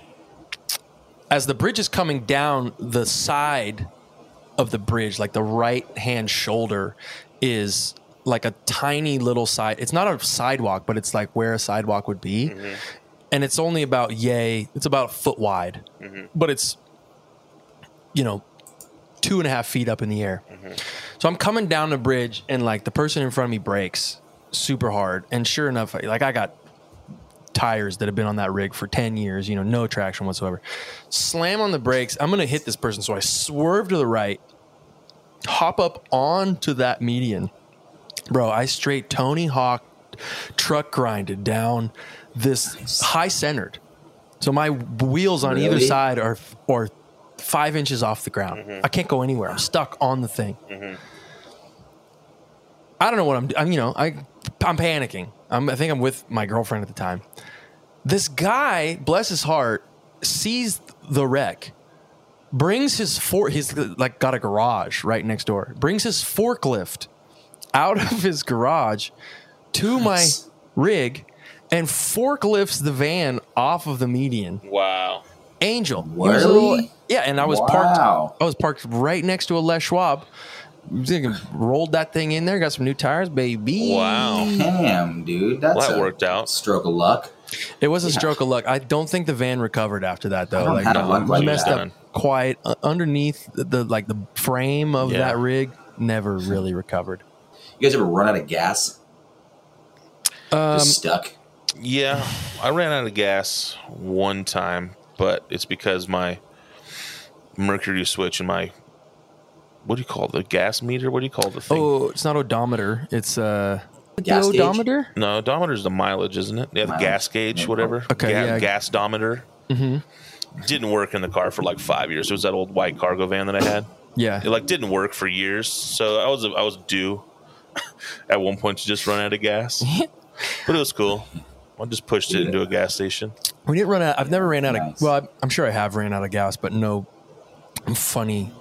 as the bridge is coming down, the side of the bridge, like the right hand shoulder, is like a tiny little side. It's not a sidewalk, but it's like where a sidewalk would be, mm-hmm. and it's only about yay. It's about a foot wide, mm-hmm. but it's you know two and a half feet up in the air. Mm-hmm. So I'm coming down the bridge, and like the person in front of me breaks super hard, and sure enough, like I got tires that have been on that rig for 10 years, you know, no traction whatsoever. Slam on the brakes. I'm going to hit this person. So I swerve to the right, hop up onto that median. Bro, I straight Tony Hawk truck grinded down this high centered. So my wheels on either side are or five inches off the ground. Mm-hmm. I can't go anywhere. I'm stuck on the thing. Mm-hmm. I don't know what I'm. I'm you know, I I'm panicking. I'm, I think I'm with my girlfriend at the time. This guy, bless his heart, sees the wreck, brings his for he's like got a garage right next door. Brings his forklift out of his garage to my rig and forklifts the van off of the median. Wow. Angel. He was a Really? little- yeah, and I was parked I was parked right next to a Les Schwab. Rolled that thing in there, got some new tires, baby. Wow. Damn, dude. That's Well, that a worked out. Stroke of luck. It was a stroke of luck. I don't think the van recovered after that though. I don't Like have no, luck like messed that. up quite uh, underneath the, the like the frame of Yeah. that rig. Never really recovered. You guys ever run out of gas? Um, Just stuck? Yeah, I ran out of gas one time, but it's because my mercury switch and my what do you call it? the gas meter? What do you call the thing? oh, it's not odometer. It's uh, Gas the gauge? odometer. No, odometer's the mileage, isn't it? Yeah, the Mileage. gas gauge, whatever. Okay, Ga- yeah. Gasdometer. Mm-hmm. Didn't work in the car for like five years. It was that old white cargo van that I had. Yeah, It like didn't work for years, so I was I was due *laughs* at one point to just run out of gas, *laughs* but it was cool. I just pushed it into a gas station. we didn't run out. I've never ran out Nice. of. Well, I'm- I'm sure I have ran out of gas, but no I'm funny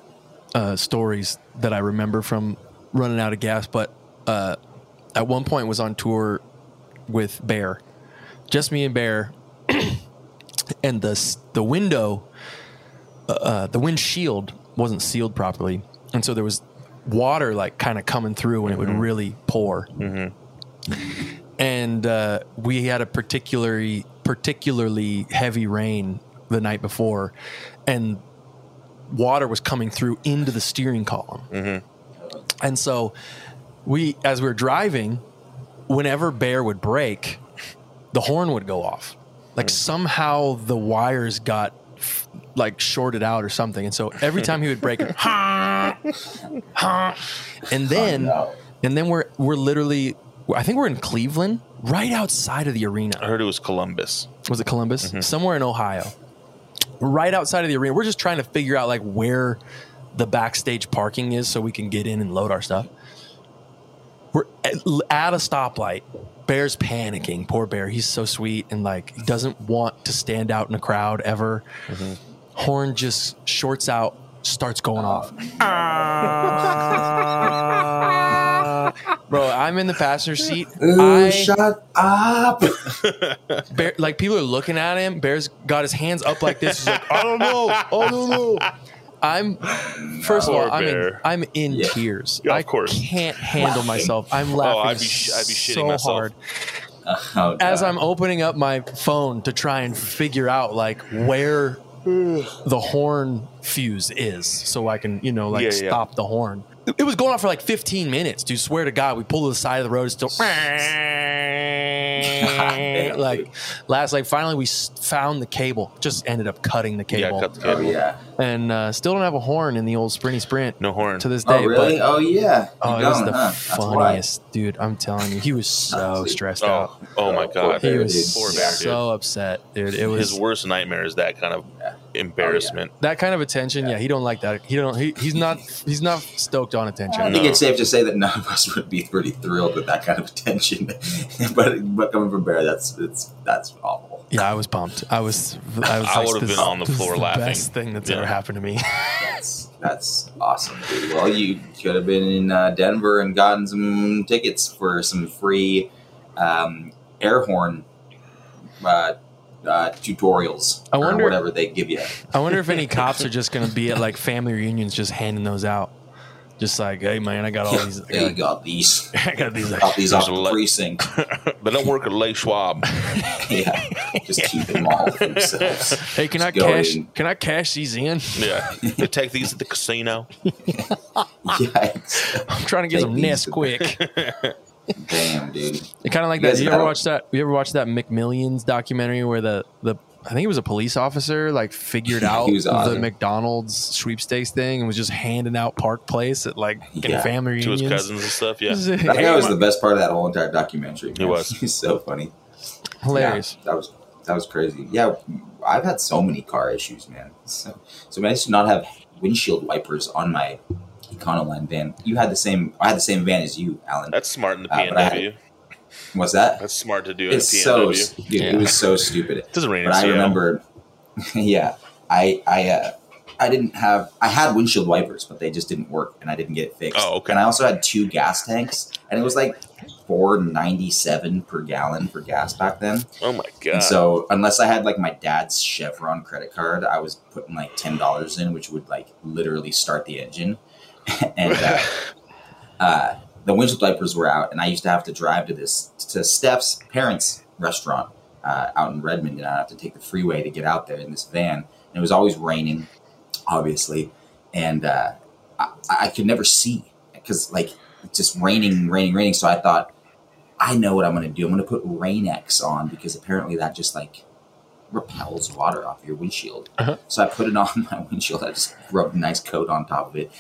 uh, stories that I remember from running out of gas. But uh, at one point was on tour with Bear, just me and Bear, *clears throat* and the the window, uh, uh, the windshield wasn't sealed properly, and so there was water like kind of coming through, and it would really pour. And uh, we had a particularly particularly heavy rain the night before, and water was coming through into the steering column. And so we, as we were driving, whenever Bear would brake, the horn would go off. Like somehow the wires got f- like shorted out or something. And so every time he would brake, it, *laughs* and then, no. and then we're we're literally, I think we're in Cleveland, right outside of the arena I heard it was Columbus. was it Columbus? Mm-hmm. Somewhere in Ohio. Right outside of the arena. We're just trying to figure out like where the backstage parking is so we can get in and load our stuff. We're at, at a stoplight. Bear's panicking. Poor Bear. He's so sweet and like he doesn't want to stand out in a crowd ever. Mm-hmm. Horn just shorts out, starts going off. Bro, I'm in the passenger seat. Ooh, I, shut up. *laughs* Bear, like people are looking at him. Bear's got his hands up like this. He's like, I don't know, I don't know. I'm first of all, I'm in, I'm in Yeah. tears. Yeah, of I can't handle myself. I'm oh, laughing Oh, I'd be I'd be shitting so myself. hard Oh, as I'm opening up my phone to try and figure out like where the horn fuse is, so I can you know like Yeah, yeah. stop the horn. It- It was going on for like 15 minutes, dude. Swear to God, we pulled to the side of the road. It's still *laughs* like last like finally we found the cable. Just ended up cutting the Yeah, cable, cut the Oh, cable. yeah. and uh, still don't have a horn in the old Sprinty Sprint No horn. to this day. Oh, really? But oh, yeah. oh, it was the huh? Funniest, dude. I'm telling you, he was *laughs* so Honestly. stressed out. Oh, oh my Oh, god. He Bear, was dude. Poor Bear, dude. so upset, dude. It was His worst nightmare is that kind of embarrassment. that kind of attention. Yeah, he don't like that. He don't. He, he's not. He's not stoked on attention. I think No. it's safe to say that none of us would be pretty thrilled with that kind of attention, *laughs* but but coming from Bear, that's it's that's awful. Yeah, I was pumped. I was. I was. I like, would've been on the this floor laughing. Best thing that's Yeah. ever happened to me. *laughs* That's that's awesome, dude. Well, you could have been in uh, Denver and gotten some tickets for some free um, air horn uh, uh, tutorials I wonder- or whatever they give you. I wonder if any cops are just going to be at like *laughs* family reunions, just handing those out. Just like, hey man, I got all these. I got, got these. *laughs* I got these. Got these off the le- precinct. *laughs* They don't work at Les Schwab. yeah, just keep them all for themselves. Hey, can I Just go cash? in. Can I cash these in? Yeah. They take these at the casino. Yikes! I'm trying to get Take some these Nest to- quick. Damn, dude. It kind of like You that. guys You ever watch that? You ever watch that McMillions documentary where the the I think it was a police officer like figured *laughs* out He was the. McDonald's sweepstakes thing and was just handing out Park Place at like in Yeah, family To his cousins and stuff. Yeah. *laughs* I think that guy was the best part of that whole entire documentary. He man. was. *laughs* He's so funny. hilarious. Yeah, that was that was crazy. Yeah, I've had so many car issues, man. So, so man, I used to not have windshield wipers on my Econoline van. You had the same. I had the same van as you, Alan. That's smart in the Uh, but I had- PNW. What's that? That's smart to do It's a so PNW. dude, Yeah. it was so stupid. It *laughs* Doesn't rain But I Seattle. remember, *laughs* yeah, I I uh, I didn't have. I had windshield wipers, but they just didn't work, and I didn't get it fixed. Oh, okay. And I also had two gas tanks, and it was like four ninety seven per gallon for gas back then. Oh my god. And so unless I had like my dad's Chevron credit card, I was putting like ten dollars in, which would like literally start the engine. *laughs* and uh, uh, the windshield wipers were out, and I used to have to drive to this to Steph's parents' restaurant uh, out in Redmond, and I have to take the freeway to get out there in this van. And it was always raining, obviously, and uh, I, I could never see because like it's just raining, raining, raining. So I thought, I know what I'm going to do. I'm going to put Rain X on because apparently that just like repels water off your windshield. Uh-huh. So I put it on *laughs* my windshield. I just rubbed a nice coat on top of it,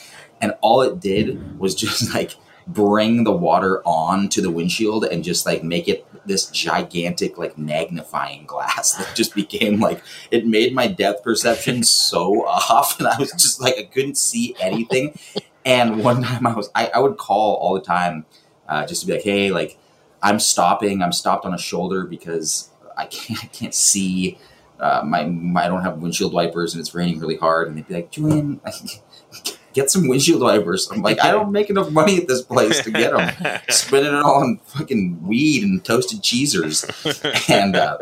and all it did was just *laughs* like bring the water on to the windshield and just like make it this gigantic like magnifying glass *laughs* that just became like it made my depth perception *laughs* so off and i was just like i couldn't see anything. And one time i was i, I would call all the time uh, just to be like hey like i'm stopping i'm stopped on a shoulder because i can't i can't see uh, my, my i don't have windshield wipers and it's raining really hard. And they'd be like julian get some windshield wipers i'm like i don't make enough money at this place to get them *laughs* spending it all on fucking weed and toasted cheesers. and uh,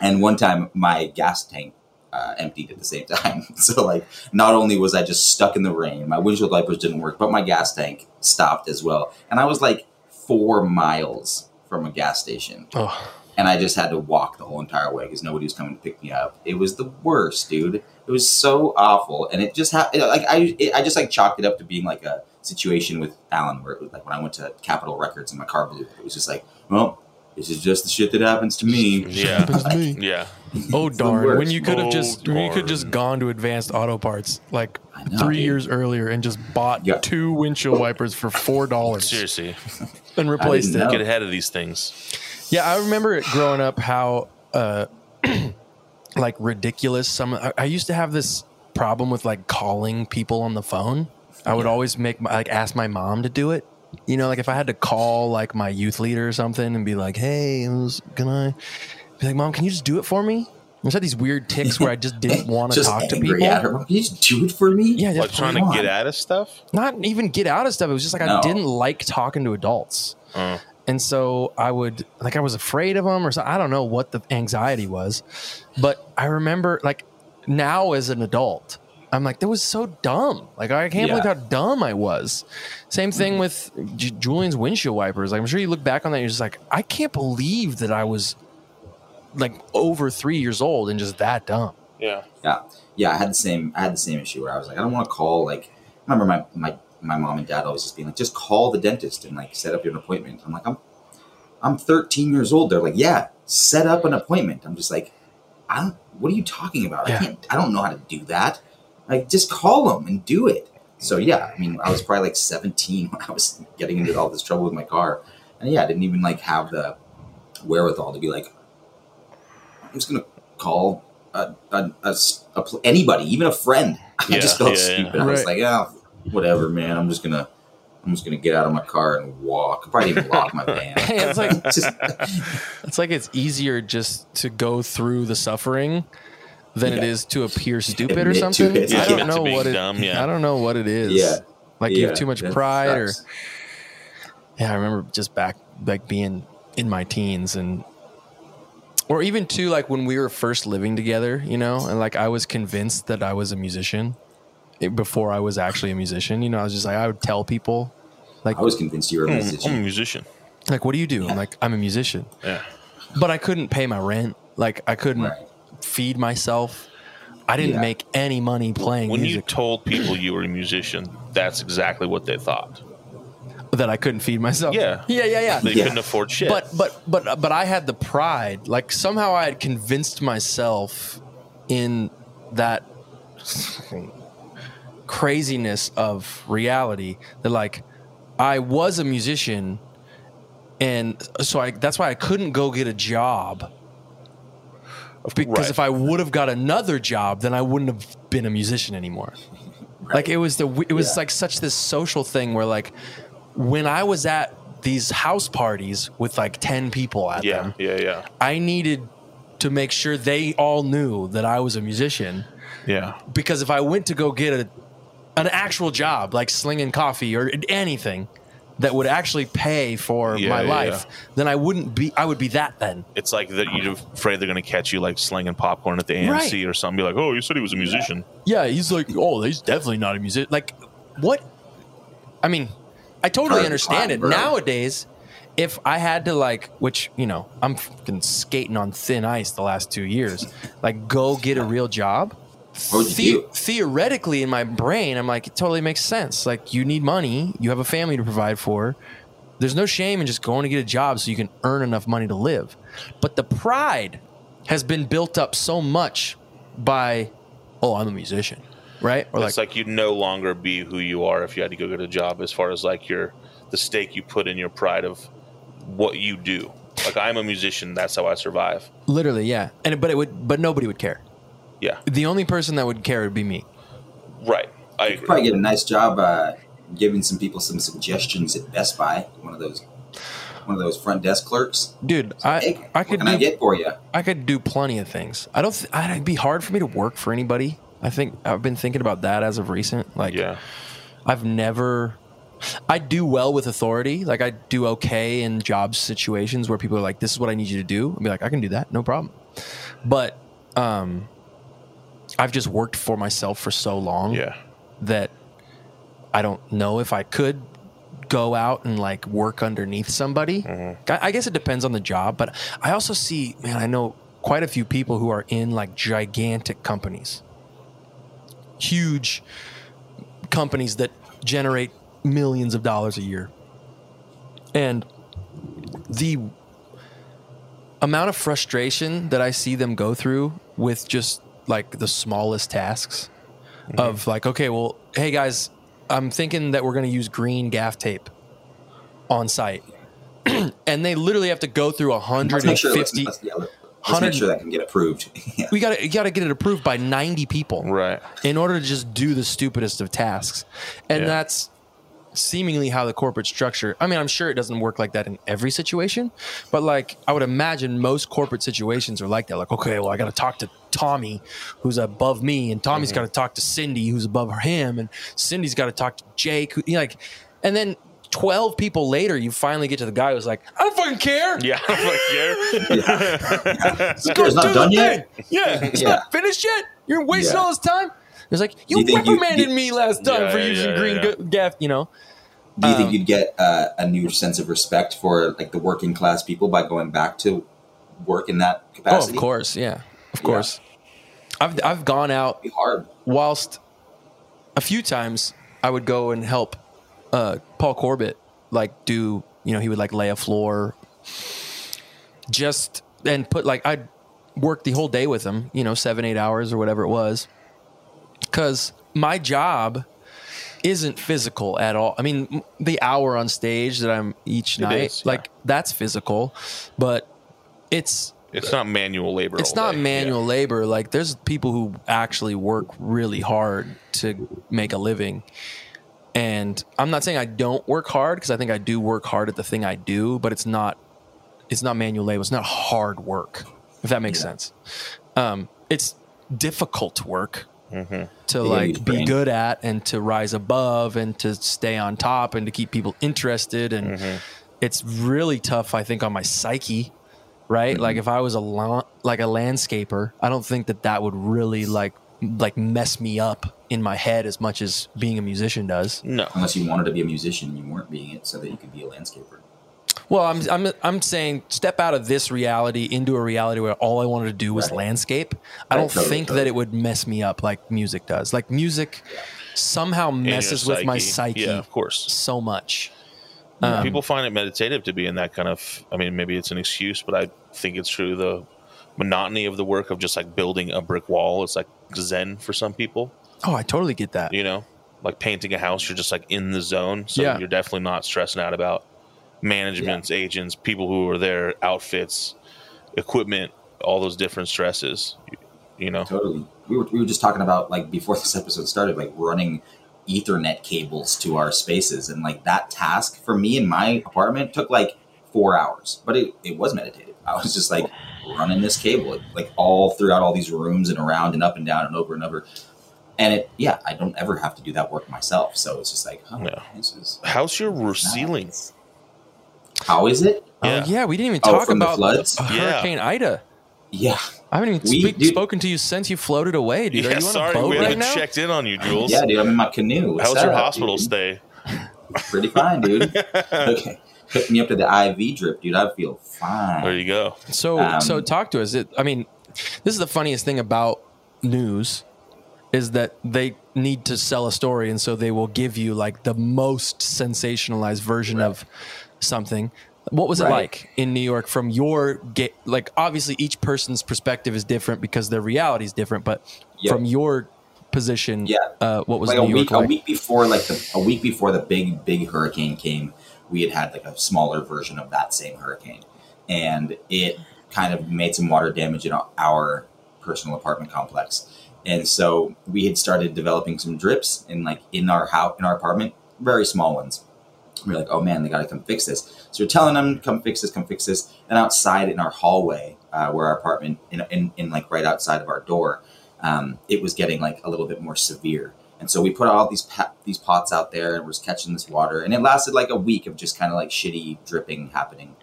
and one time my gas tank uh, emptied at the same time. *laughs* So like, not only was I just stuck in the rain, my windshield wipers didn't work, but my gas tank stopped as well. And I was like four miles from a gas station. Oh, And I just had to walk the whole entire way because nobody was coming to pick me up. It was the worst, dude. It was so awful, and it just happened. Like I, it, I just like chalked it up to being like a situation with Alan, where it was like when I went to Capitol Records and my car blew. It was just like, well, this is just the shit that happens to me. yeah. happens to me. Yeah. Oh darn! When you could have Oh, just when you could just gone to Advanced Auto Parts like know, three dude. years earlier and just bought Yeah. two windshield wipers for four dollars Seriously. *laughs* and replaced it. know. Get ahead of these things. Yeah, I remember it growing up how uh *clears throat* like ridiculous some I, I used to have this problem with like calling people on the phone. I would Yeah. always make my, like ask my mom to do it. You know, like if I had to call like my youth leader or something and be like, "Hey, was, can I?" Be like, "Mom, can you just do it for me?" I just had these weird ticks where I just *laughs* didn't want to talk to people. at her. Can you just do it for me? Yeah, Like just trying come to get out of stuff? not even get out of stuff. It was just like I didn't like talking to adults. Uh, And so I would like I was afraid of them or so I don't know what the anxiety was. But I remember like now as an adult, I'm like that was so dumb. Like I can't Yeah. believe how dumb I was. Same thing mm-hmm. with J- Julian's windshield wipers. Like I'm sure you look back on that, you're just like I can't believe that I was like over three years old and just that dumb. yeah. Yeah, yeah. I had the same. I had the same issue where I was like, I don't want to call. Like, I remember my my my mom and dad always just being like, just call the dentist and like set up your appointment. I'm like, I'm I'm 13 years old. They're like, yeah, set up an appointment. I'm just like, I don't. What are you talking about? Yeah. I can't. I don't know how to do that. Like, just call them and do it. So yeah, I mean, I was probably like 17 *laughs* when I was getting into all this trouble with my car, and yeah, I didn't even like have the wherewithal to be like, I'm just gonna call a, a, a s- a pl- anybody, even a friend. *laughs* I Yeah, just felt yeah, yeah. stupid. I was like, yeah, whatever, man. I'm just gonna, I'm just gonna get out of my car and walk. Probably even lock my van. *laughs* Hey, it's like *laughs* just, It's like it's easier just to go through the suffering than it Yeah. is to appear stupid or Admit to something. it. I don't know being what it. dumb, yeah. I don't know what it is. Yeah. like you have too much that pride, or yeah. I remember just back like being in my teens and. Or even too, like when we were first living together, you know, and like I was convinced that I was a musician before I was actually a musician. You know, I was just like I would tell people, like, I was convinced you were a hmm, I'm, I'm a musician. musician. like what do you do? I'm like I'm a musician, Yeah. but I couldn't pay my rent. Like I couldn't Right. feed myself. I didn't Yeah. make any money playing When you told people you were a musician, that's exactly what they thought. that I couldn't feed myself. Yeah. yeah, yeah, yeah. They Yeah. couldn't afford shit. But but but but I had the pride. Like somehow I had convinced myself in that craziness of reality that like I was a musician and so I that's why I couldn't go get a job. Because Right. if I would have got another job, then I wouldn't have been a musician anymore. *laughs* Like it was the it was Yeah. like such this social thing where like when I was at these house parties with like 10 people at yeah, them, yeah, yeah. I needed to make sure they all knew that I was a musician. Yeah. because if I went to go get a an actual job like slinging coffee or anything that would actually pay for Yeah, my yeah, life, then I wouldn't be. I would be that then. It's like that you're afraid they're going to catch you like slinging popcorn at the AMC Right. or something. Be like, oh, you said he was a musician. Yeah, he's like, oh, he's definitely not a musician. Like, what? I mean, I totally Part understand plan, it. bro. Nowadays, if I had to like, which you know, I'm fucking skating on thin ice the last two years. Like, go get a real job. What would you do? Theoretically, in my brain, I'm like, it totally makes sense. Like, you need money, you have a family to provide for. There's no shame in just going to get a job so you can earn enough money to live. But the pride has been built up so much by, oh, I'm a musician, right? Or it's like you'd no longer be who you are if you had to go get a job. As far as like your the stake you put in your pride of what you do. Like I'm a musician. That's how I survive. literally, yeah. And but it would, but nobody would care. Yeah. The only person that would care would be me. Right. I You could agree. probably get a nice job uh, giving some people some suggestions at Best Buy. One of those, one of those front desk clerks. Dude, Hey, I I what could can I do get for you? I could do plenty of things. I don't. Th- I- it'd be hard for me to work for anybody. I think I've been thinking about that as of recent. Like, Yeah. I've never. I do well with authority. Like, I do okay in job situations where people are like, "This is what I need you to do." I'll be like, "I can do that, no problem." But um, I've just worked for myself for so long Yeah. that I don't know if I could go out and like work underneath somebody. Mm-hmm. I, I guess it depends on the job, but I also see, man, I know quite a few people who are in like gigantic companies, huge companies that generate millions of dollars a year. And the amount of frustration that I see them go through with just like the smallest tasks of like, okay, well, hey guys, I'm thinking that we're going to use green gaff tape on site. *clears throat* and they literally have to go through Let's make sure. Let's, 150. let's, yeah, let's 100 make sure that can get approved. *laughs* yeah. we got to you got to get it approved by 90 people Right. in order to just do the stupidest of tasks. And Yeah. that's seemingly how the corporate structure. I mean, I'm sure it doesn't work like that in every situation, but like I would imagine most corporate situations are like that. Like, okay, well, I got to talk to Tommy, who's above me, and Tommy's mm-hmm. got to talk to Cindy, who's above him, and Cindy's got to talk to Jake, who, you know, like, and then. 12 people later, you finally get to the guy who's like, I don't fucking care. Yeah. I'm like, *laughs* yeah. Let's It's not done yet? thing. Yeah, it's Yeah. not finished yet. You're wasting Yeah. all this time. It's like you, You reprimanded you- me last time Yeah, for using yeah, green yeah. gaff. You know, Do you Um, think you'd get uh, a new sense of respect for like the working class people by going back to work in that capacity? oh, of course, yeah, of course. I've I've gone out be hard. whilst a few times I would go and help uh, Paul Corbett like do you know he would like lay a floor just and put like I'd work the whole day with him you know seven eight hours or whatever it was because my job isn't physical at all I mean the hour on stage that I'm each It night is, yeah. like that's physical but it's It's not manual labor. it's all not day. manual Yeah. labor. Like there's people who actually work really hard to make a living. And I'm not saying I don't work hard because I think I do work hard at the thing I do, but it's not it's not manual labor. It's not hard work. If that makes sense. Um, it's difficult work Mm-hmm. to like be brain. good at and to rise above and to stay on top and to keep people interested and Mm-hmm. it's really tough I think on my psyche right like if I was a la- like a landscaper I don't think that that would really like like mess me up in my head as much as being a musician does No. Unless you wanted to be a musician you weren't being it, so that you could be a landscaper. Well I'm I'm I'm saying step out of this reality into a reality where all I wanted to do was Right. landscape I don't totally, think that it would mess me up like music does like music somehow messes with my psyche Yeah, of course. so much Um, People find it meditative to be in that kind of. I mean, maybe it's an excuse, but I think it's true. The monotony of the work of just like building a brick wall. It's like zen for some people. Oh, I totally get that. You know, like painting a house. You're just like in the zone, so Yeah. you're definitely not stressing out about managements, agents, people who are there, outfits, equipment, all those different stresses. You, know, Totally. We were, we were just talking about like before this episode started, like running Ethernet cables to our spaces, and like that task for me in my apartment took like four hours, but it, it was meditative. I was just like running this cable like all throughout all these rooms and around and up and down and over and over. And it, yeah, I don't ever have to do that work myself. So it's just like, oh, Yeah. this is How's your roof ceiling? nice. How is it? Yeah. Oh yeah, we didn't even Oh, talk from the about floods? uh, Yeah. Hurricane Ida. Yeah, I haven't even We- speak, dude- spoken to you since you floated away, dude. Are you on sorry, a boat we right haven't now? checked in on you, Jules. yeah, dude. I'm in my canoe. What's How's your up, hospital dude? stay? Pretty fine, dude. *laughs* okay, hook me up to the IV drip, dude. I feel fine. There you go. So Um, so talk to us. It, I mean, this is the funniest thing about news is that they need to sell a story, and so they will give you like the most sensationalized version of something. What was it Right. like in New York from your get? Like, obviously, each person's perspective is different because their reality is different. But Yep. from your position, Yeah. uh, what was like New a York week like? a week before like the a week before the big big hurricane came we had had like a smaller version of that same hurricane and it kind of made some water damage in our personal apartment complex and so we had started developing some drips in like in our house in our apartment very small ones we are like oh man they got to come fix this so we're telling them come fix this come fix this and outside in our hallway uh, where our apartment in, in, in like right outside of our door um, it was getting like a little bit more severe. And so we put all these pa- these pots out there and was catching this water, and it lasted like a week of just kind of like shitty dripping happening.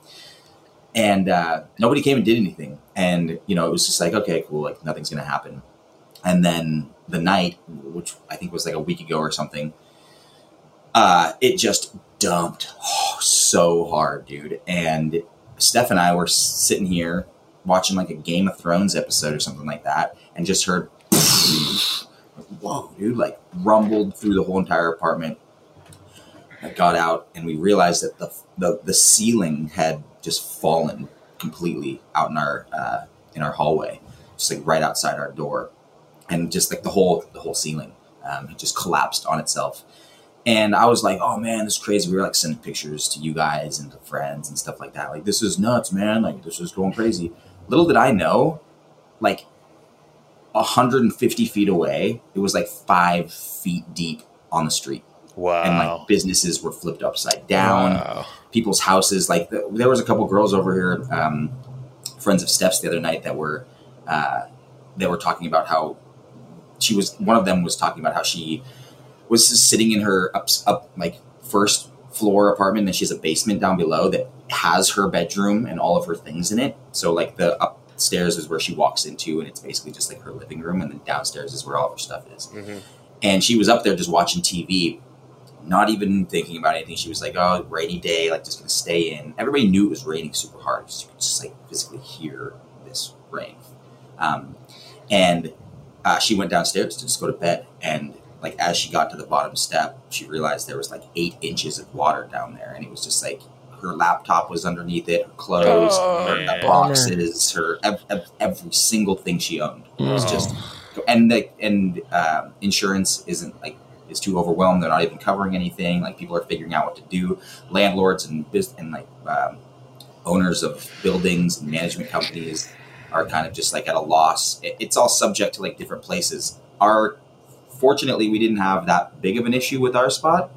And uh, nobody came and did anything, and you know it was just like okay, cool, like nothing's gonna happen. And then the night, which I think was like a week ago or something, uh, it just dumped so hard, dude. And Steph and I were sitting here watching like a Game of Thrones episode or something like that, and just heard, *laughs* whoa, dude, like rumbled through the whole entire apartment. I got out, and we realized that the the, the ceiling had just fallen completely out in our uh, in our hallway, just like right outside our door, and just like the whole the whole ceiling um, just collapsed on itself. And I was like, oh man, this is crazy. We were like sending pictures to you guys and to friends and stuff like that. Like, this is nuts, man. Like, this is going crazy. Little did I know, like 150 feet away, it was like five feet deep on the street. Wow. And like businesses were flipped upside down. Wow. People's houses, like, th- there was a couple girls over here, um, friends of Steph's the other night that were, uh, they were talking about how she was, one of them was talking about how she, was just sitting in her up, up like first floor apartment and she has a basement down below that has her bedroom and all of her things in it. So like the upstairs is where she walks into and it's basically just like her living room and then downstairs is where all of her stuff is. Mhm. and she was up there just watching tv not even thinking about anything. She was like oh rainy day like just gonna stay in. Everybody knew it was raining super hard because you could just like physically hear this rain. Um, and uh, she went downstairs to just go to bed and like as she got to the bottom step she realized there was like eight inches of water down there and it was just like her laptop was underneath it her clothes Oh, her man. boxes her ev- ev- every single thing she owned was Oh. just and the and um, insurance isn't like is too overwhelmed they're not even covering anything like people are figuring out what to do landlords and bus- and like um, owners of buildings and management companies are kind of just like at a loss It- it's all subject to like different places our fortunately we didn't have that big of an issue with our spot.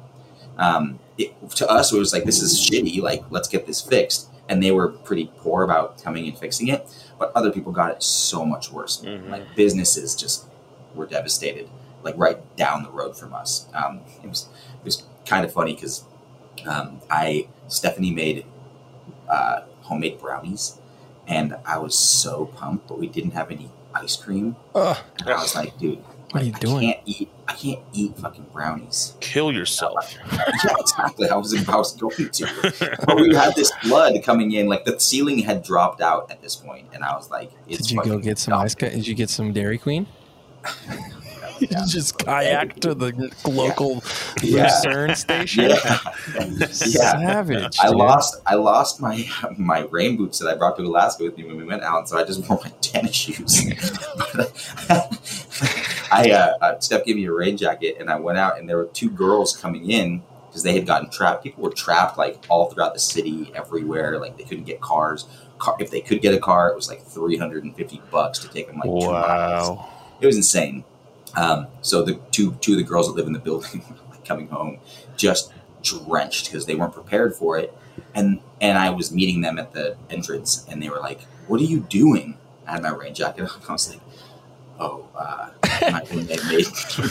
Um, it, to us it was like this is shitty like let's get this fixed. And they were pretty poor about coming and fixing it. But other people got it so much worse. Mhm. like businesses just were devastated like right down the road from us. Um, it was it was kind of funny because um, i stephanie made uh, homemade brownies. And i was so pumped but we didn't have any ice cream. Ugh, and i was like dude what are you I doing? can't eat. I can't eat fucking brownies. Kill yourself. *laughs* yeah, exactly. I was about going to, but we had this blood coming in. Like the ceiling had dropped out at this point, and I was like, it's Did you go get some ice? ca- Did you get some Dairy Queen? *laughs* *laughs* You Yeah. just kayak to the local Yeah. Lucerne station. Yeah. *laughs* yeah. Savage. I dude. lost. I lost my my rain boots that I brought to Alaska with me when we went out, so I just *laughs* wore my tennis shoes. I uh, uh, Steph gave me a rain jacket, and I went out, and there were two girls coming in because they had gotten trapped. People were trapped like all throughout the city, everywhere. Like they couldn't get cars. Car, if they could get a car, it was like three hundred and fifty bucks to take them like two miles. Wow. It was insane. Um, so the two two of the girls that live in the building *laughs* coming home just drenched because they weren't prepared for it. And and I was meeting them at the entrance, and they were like, what are you doing? I had my rain jacket on. *laughs* I was like, oh, uh, my roommate made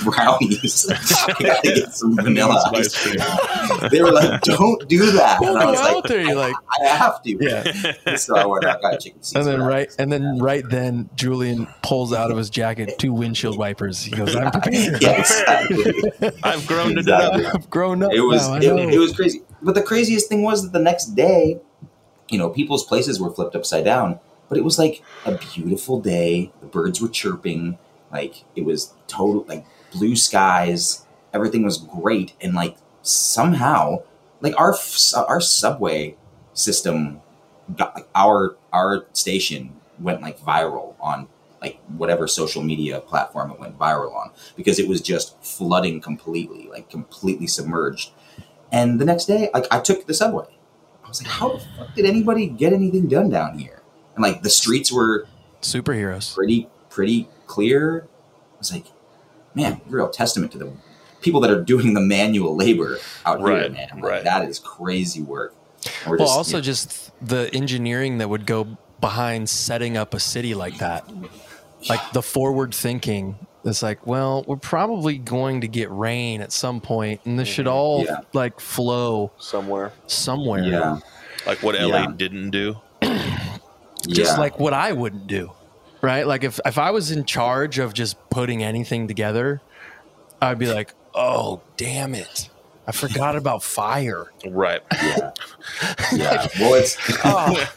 brownies. *laughs* I gotta get some vanilla ice cream. *laughs* They were like, don't do that. And I was out like, there, you're like, I have to. yeah. So I went out, got chicken And then right, and then right then, Julian pulls out of his jacket two windshield wipers. He goes, "I'm prepared. *laughs* yeah, exactly. I've grown to Exactly. it I've grown up it was now. It, it was crazy. But the craziest thing was that the next day, you know, people's places were flipped upside down. But it was like a beautiful day. The birds were chirping. Like it was total like blue skies. Everything was great, and like somehow, like our our subway system got like our our station went like viral on like whatever social media platform it went viral on because it was just flooding completely, like completely submerged. And the next day, like I took the subway. I was like, how the fuck did anybody get anything done down here? And like the streets were Superheroes. pretty pretty clear. I was like, man, real testament to the people that are doing the manual labor out here, man. Like, right. That is crazy work. We're Well, just- also yeah. just the engineering that would go behind setting up a city like that, like the forward thinking. It's like, well, we're probably going to get rain at some point, and this should mm-hmm. all Yeah. like flow somewhere. somewhere. yeah, Like what LA Yeah. didn't do. Just yeah. like what I wouldn't do, right? Like if if I was in charge of just putting anything together, I'd be like, oh damn it, I forgot about fire. Right. yeah, *laughs* yeah. Well, it's Oh, *laughs*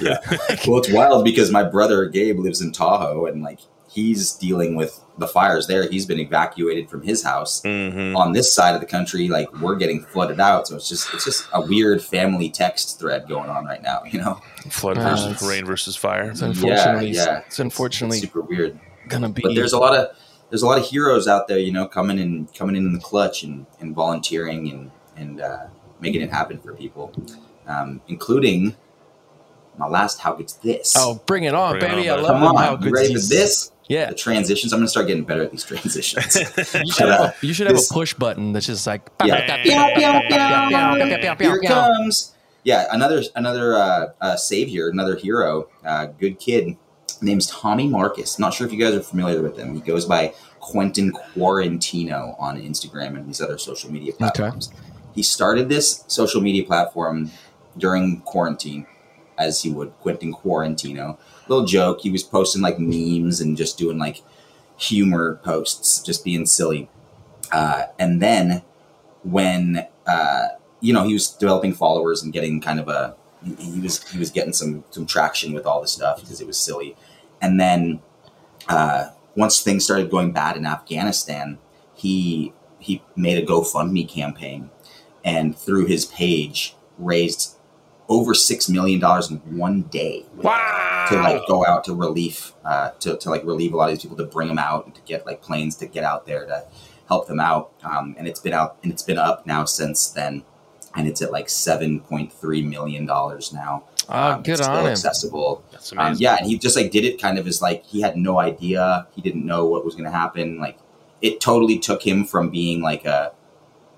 yeah. Well, it's wild because my brother Gabe lives in Tahoe, and like he's dealing with the fires there. He's been evacuated from his house. hmm On this side of the country, like we're getting flooded out, so it's just it's just a weird family text thread going on right now. You know, Flood Uh, versus it's- rain versus fire. it's unfortunately, yeah. it's unfortunately it's super weird. gonna be. But there's a lot of there's a lot of heroes out there, you know, coming in coming in, in the clutch and, and volunteering and and uh, making it happen for people, um, including my last. How good's this? Oh, bring it on, Bring it baby! on, I love come on! How you good this? Yeah, The transitions. I'm gonna start getting better at these transitions. you should, have, a, you should have this- a push button that's just like. Yeah. Here comes. Yeah, another another uh, uh, savior, another hero, uh, good kid. Name's Tommy Marcus. Not sure if you guys are familiar with him. He goes by Quentin Quarantino on Instagram and these other social media platforms. He started this social media platform during quarantine, as he would Quentin Quarantino. Little joke. He was posting like memes and just doing like humor posts, just being silly. Uh, and then when uh, you know he was developing followers and getting kind of a he, was he was getting some some traction with all this stuff because it was silly and then uh, once things started going bad in afghanistan he he made a gofundme campaign and through his page raised over six million dollars in one day Wow! to like go out to relief uh, to, to like relieve a lot of these people to bring them out and to get like planes to get out there to help them out um, and it's been out and it's been up now since then and it's at like 7.3 million dollars now Oh, Um, good it's still on him. accessible That's um, amazing. yeah and he just like did it kind of as like he had no idea he didn't know what was going to happen like it totally took him from being like a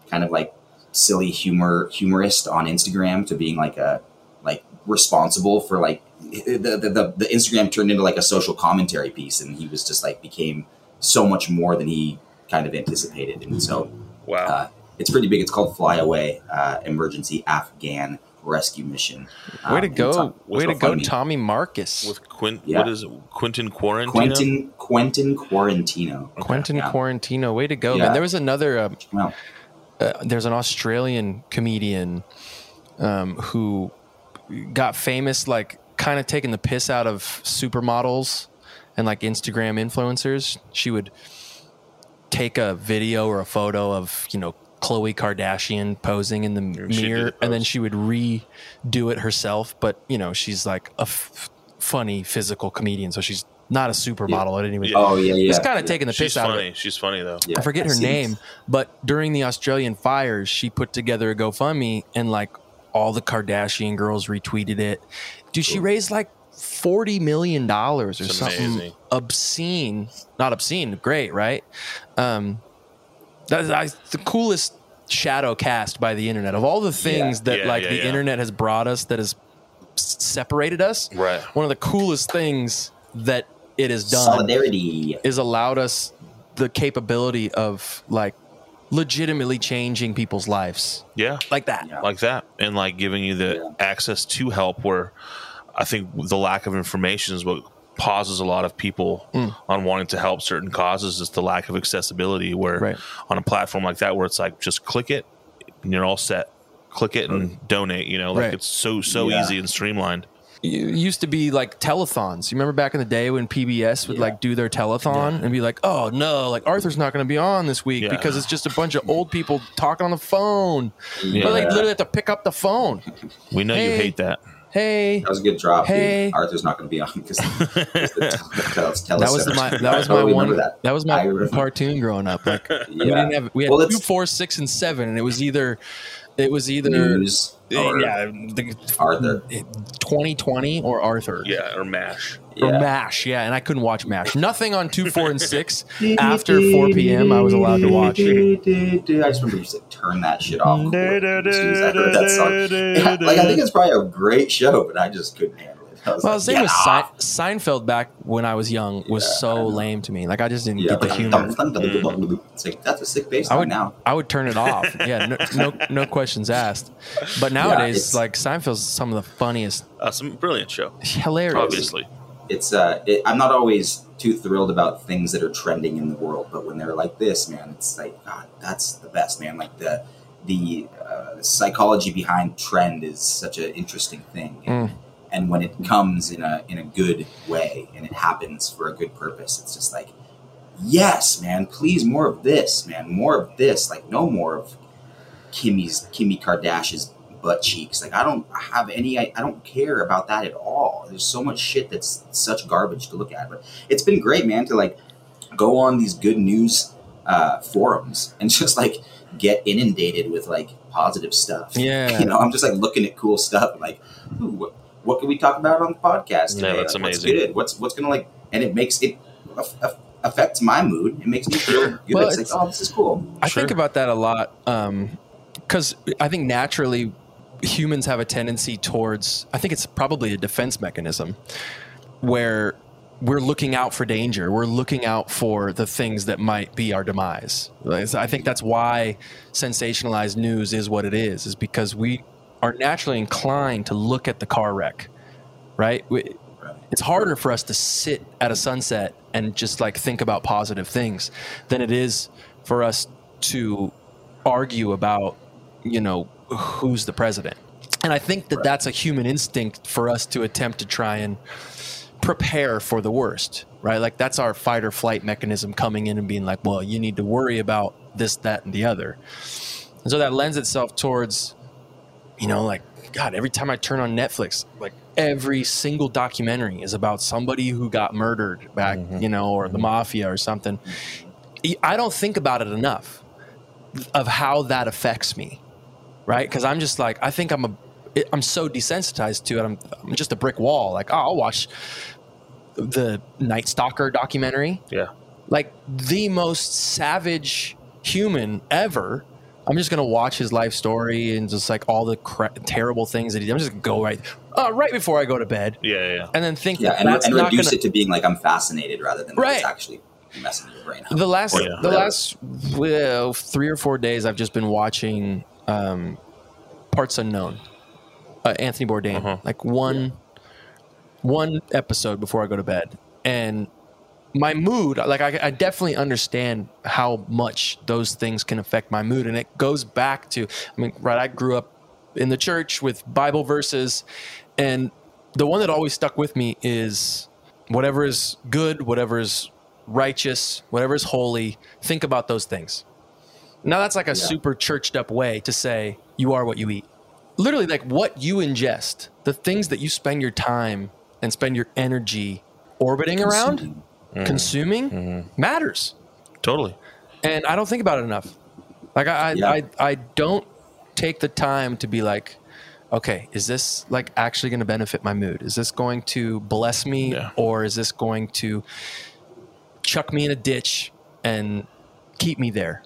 kind of like silly humor humorist on instagram to being like a like responsible for like the, the, the, the instagram turned into like a social commentary piece and he was just like became so much more than he kind of anticipated and so Wow. uh, it's pretty big it's called fly away uh, emergency afghan rescue mission Way to Um, go! on- Way to go, GoFundMe. Tommy Marcus. With Quint, Yeah. what is it? Quentin Quarantino? Quentin Quentin Quarantino. Quentin Yeah. Quarantino. Way to go, Yeah. man! There was another. Uh, Well, uh, there's an Australian comedian um, who got famous, like kind of taking the piss out of supermodels and like Instagram influencers. She would take a video or a photo of you know Khloe Kardashian posing in the she'd mirror, the and then she would redo it herself. But you know, she's like a f- funny physical comedian, so she's not a supermodel at any rate. Yeah. oh yeah, yeah. It's kind of yeah. taking the She's piss out of it. funny. She's funny though. Yeah, I forget her seen name, but during the Australian fires, she put together a GoFundMe and like all the Kardashian girls retweeted it. Dude, she Cool. raised like forty million dollars or It's something amazing. obscene. Not obscene, great, right? Um, that's I, the coolest shadow cast by the internet of all the things Yeah. that Yeah, like yeah, the yeah. internet has brought us. That has separated us. Right. One of the coolest things that it has done Solidarity. is allowed us the capability of like legitimately changing people's lives Yeah. like that. Yeah. like that and like giving you the Yeah. access to help where i think the lack of information is what pauses a lot of people Mm. on wanting to help certain causes is the lack of accessibility where Right. on a platform like that where it's like just click it and you're all set click it and donate you know like Right. it's so so Yeah. easy and streamlined It used to be like telethons. You remember back in the day when PBS would Yeah. like do their telethon and be like, "Oh no, like Arthur's not going to be on this week Yeah. because it's just a bunch of old people talking on the phone." Yeah. But they literally have to pick up the phone. we know you hate that Hey, That was a good drop. Hey. Dude. Arthur's not going to be on because *laughs* *laughs* that that was my that was my one that. was my cartoon growing up. Like *laughs* we didn't have we had Well, two, it's- four, six, and seven, and it was either it was either News. Or yeah the, Arthur. 2020 or Arthur. yeah or mash Or Yeah. MASH, yeah, and I couldn't watch MASH. Nothing on two, four, and six *laughs* after 4 p.m. I was allowed to watch. I just remember you said turn that shit off. before as soon as I heard that song. Like I think it's probably a great show, but I just couldn't handle it. I was Well, like, same with off." Sein- Seinfeld back when I was young was Yeah, so lame to me. Like I just didn't Yeah, get the but humor. it's like that's a sick bass I would now. I would turn it off. *laughs* Yeah, no, no, no questions asked. But nowadays, it's- like Seinfeld's some of the funniest, uh, some brilliant show hilarious. obviously It's uh, it, I'm not always too thrilled about things that are trending in the world, but when they're like this, man, it's like God, that's the best, man. Like the the uh, psychology behind trend is such an interesting thing. Mm. And when it comes in a in a good way and it happens for a good purpose it's just like yes man please more of this man more of this like no more of kimmy's kimmy kardashian's butt cheeks like i don't have any I, I don't care about that at all there's so much shit that's such garbage to look at but it's been great man to like go on these good news uh, forums and *laughs* just like get inundated with like positive stuff Yeah. you know i'm just like looking at cool stuff like ooh, what, what can we talk about on the podcast Yeah, today? that's Like, What's amazing. good? What's what's gonna like? And it makes it aff- aff- affects my mood. It makes me feel *laughs* good. Well, it's, it's- like, oh, this is cool. I Sure. think about that a lot um, because I think naturally humans have a tendency towards, I think it's probably a defense mechanism where we're looking out for danger. We're looking out for the things that might be our demise. I think that's why sensationalized news is what it is, is because we are naturally inclined to look at the car wreck, right? It's harder for us to sit at a sunset and just like think about positive things than it is for us to argue about you know who's the president. And i think that that's a human instinct for us to attempt to try and prepare for the worst right? Like that's our fight or flight mechanism coming in and being like well you need to worry about this that and the other. And so that lends itself towards you know like god every time i turn on netflix like every single documentary is about somebody who got murdered back mm-hmm. you know or the mm-hmm. mafia or something. I don't think about it enough of how that affects me right? Because i'm just like i think i'm a i'm so desensitized to it. I'm, I'm just a brick wall. Like oh, i'll watch the night stalker documentary. Yeah. Like the most savage human ever. I'm just gonna watch his life story and just like all the cra- terrible things that he did. I'm just gonna go right, uh, right before I go to bed, yeah yeah, yeah. and then think Yeah, that and, that's and not reduce gonna. it to being like I'm fascinated rather than like, it's Right. actually messing your brain up. The last, Oh, yeah. the last well, three or four days, I've just been watching um, Parts Unknown, uh, Anthony Bourdain, Uh-huh. like one, one episode before I go to bed, and my mood, like I, I definitely understand how much those things can affect my mood, and it goes back to, I mean, right? I grew up in the church with Bible verses, and the one that always stuck with me is whatever is good, whatever is righteous, whatever is holy, think about those things. Now that's like a super churched up way to say you are what you eat. Literally, like what you ingest, the things that you spend your time and spend your energy orbiting around, Mm-hmm. Consuming. consuming, matters. totally And I don't think about it enough. Like I, Yeah. I, I, I don't take the time to be like, okay, is this like actually going to benefit my mood? Is this going to bless me, Yeah. or is this going to chuck me in a ditch and keep me there?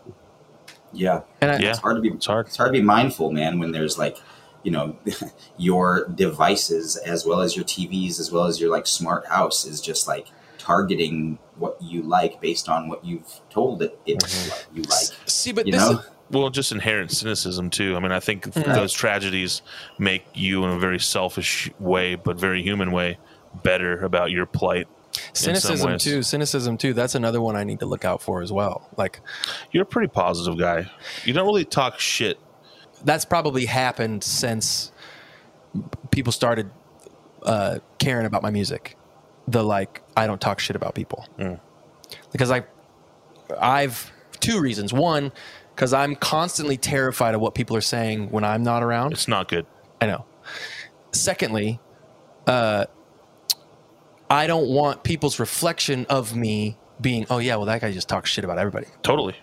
Yeah, And I, Yeah. it's hard to be. It's hard. It's hard to be mindful, man, when there's like you know *laughs* your devices as well as your TVs as well as your like smart house is just like targeting what you like based on what you've told it, it Mm-hmm. you like. See, but You this know? is, Well, just inherent cynicism too. I mean, I think Mm. those tragedies make you, in a very selfish way, but very human way, better about your plight. cynicism too. Cynicism too. That's another one I need to look out for as well. Like You're a pretty positive guy. You don't really talk shit. that's probably happened since people started uh, caring about my music. The like, I don't talk shit about people because I, I've two reasons. One, because I'm constantly terrified of what people are saying when I'm not around. It's not good. I know. Secondly, uh, I don't want people's reflection of me being, oh yeah, well that guy just talks shit about everybody. Totally.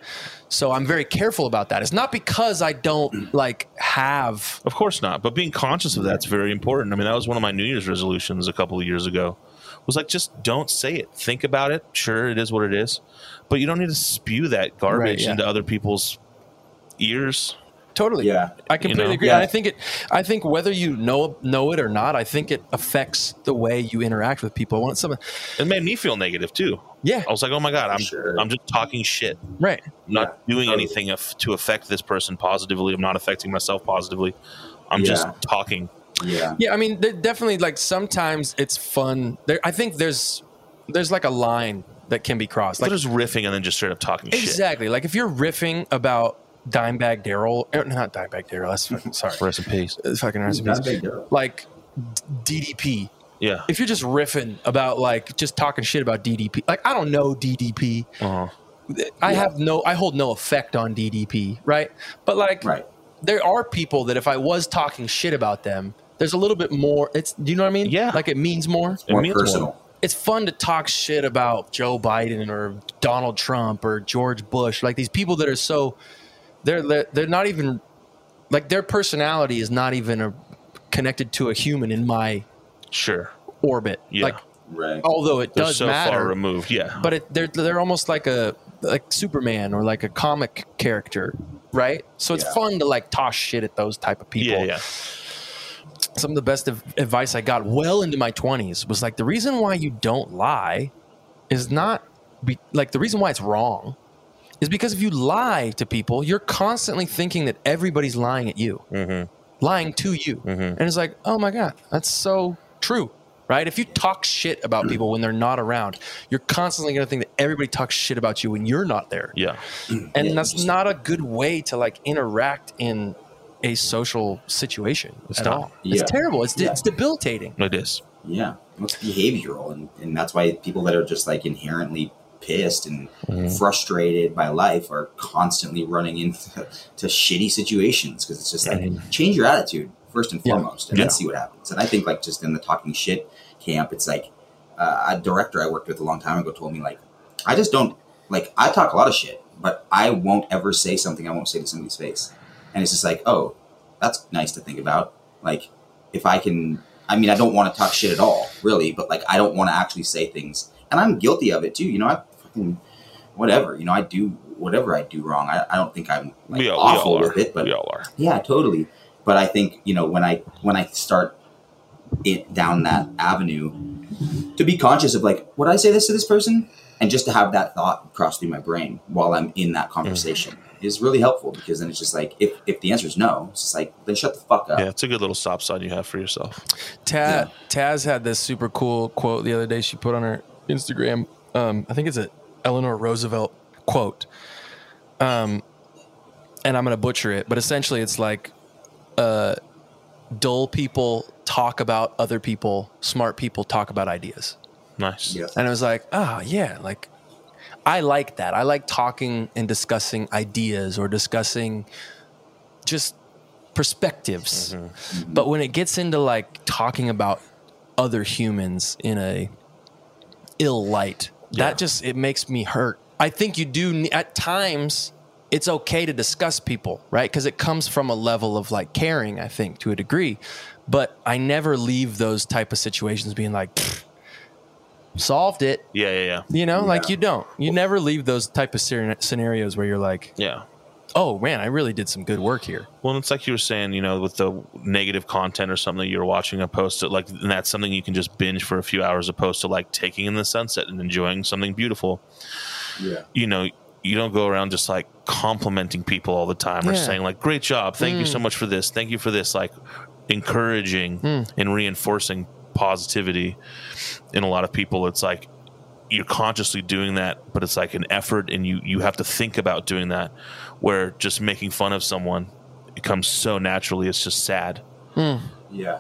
So I'm very careful about that. It's not because I don't like have Of course not. But being conscious of that's very important. I mean, that was one of my New Year's resolutions a couple of years ago. Was like just don't say it. Think about it. Sure, it is what it is, but you don't need to spew that garbage Right, yeah. into other people's ears. totally. Yeah. I completely know? agree. Yeah. And I think it. I think whether you know know it or not, I think it affects the way you interact with people. I want some. It made me feel negative too. Yeah. I was like, oh my god, I'm Sure. I'm just talking shit. Right. I'm not Yeah, doing totally. anything af- to affect this person positively. I'm not affecting myself positively. I'm just talking. Yeah. Yeah. I mean, there- definitely. Like sometimes it's fun. There. I think there's there's like a line that can be crossed. Like Like just riffing and then just straight up talking shit. exactly. Like if you're riffing about Dimebag Darrell, er, not Dimebag Darrell. That's fucking, sorry. *laughs* Rest in peace. Fucking That's recipes. big deal. Like DDP. Yeah. If you're just riffing about like just talking shit about DDP, like I don't know DDP. Uh-huh. I Yeah. have no, I hold no effect on DDP, right? But like, Right. there are people that if I was talking shit about them, there's a little bit more. It's, do you know what I mean? Yeah. Like it means more. It More means more. personal. It's fun to talk shit about Joe Biden or Donald Trump or George Bush, like these people that are so, they're they're, they're not even like their personality is not even a, connected to a human in my Sure. orbit. Yeah. Like Right. although it They're does so matter, far removed. Yeah. but it, they're they're almost like a like Superman or like a comic character, right? So it's Yeah. fun to like toss shit at those type of people. yeah, yeah. Some of the best of advice I got well into my twenties was like the reason why you don't lie is not be, like the reason why it's wrong is because if you lie to people, you're constantly thinking that everybody's lying at you, Mhm. lying to you, and it's like, oh my god, that's so true. Right? If you talk shit about *clears throat* people when they're not around, you're constantly going to think that everybody talks shit about you when you're not there. Yeah. And Yeah, that's not a good way to like interact in a social situation It's at not. all. Yeah. It's terrible. It's, Yeah. it's debilitating. It is. Yeah, it's behavioral, and, and that's why people that are just like inherently pissed and frustrated by life are constantly running into to shitty situations because it's just like change your attitude first and Yeah. foremost, and Yeah. then see what happens. And I think like just in the talking shit camp, it's like uh, a director I worked with a long time ago told me like I just don't like I talk a lot of shit, but I won't ever say something I won't say to somebody's face, and it's just like oh, that's nice to think about. Like if I can I mean, I don't want to talk shit at all, really, but like, I don't want to actually say things, and I'm guilty of it too. You know, I fucking whatever. You know, I do whatever I do wrong. I, I don't think I'm like, we all, awful we all with it, but we all are. yeah, totally. But I think you know when I when I start it down that avenue, to be conscious of like, would I say this to this person, and just to have that thought cross through my brain while I'm in that mm. conversation is really helpful because then it's just like if if the answer is no, it's just like then shut the fuck up. Yeah, it's a good little stop sign you have for yourself. Taz, Taz had this super cool quote the other day she put on her Instagram. Um, I think it's a Eleanor Roosevelt quote. Um, and I'm going to butcher it, but essentially it's like uh, dull people talk about other people, smart people talk about ideas. Nice. Yeah. And it was like, oh, yeah, like I like that. I like talking and discussing ideas or discussing just perspectives. Mm-hmm. Mm-hmm. But when it gets into like talking about other humans in a ill light, Yeah. that just it makes me hurt. I think you do at times it's okay to discuss people, right? Because it comes from a level of like caring, I think, to a degree. But I never leave those type of situations being like, "Pfft, solved it. Yeah, yeah, yeah. You know, like you don't. You never leave those type of scenarios where you're like, Yeah. oh man, I really did some good work here. Well, it's like you were saying, you know, with the negative content or something you're watching a post it like, and that's something you can just binge for a few hours opposed to like taking in the sunset and enjoying something beautiful. Yeah. You know, you don't go around just like complimenting people all the time or Yeah. saying like, great job. Thank you so mm. much for this. Thank you for this. Like encouraging mm. and reinforcing positivity in a lot of people. It's like, you're consciously doing that, but it's like an effort, and you you have to think about doing that. Where just making fun of someone it comes so naturally, it's just sad. Yeah.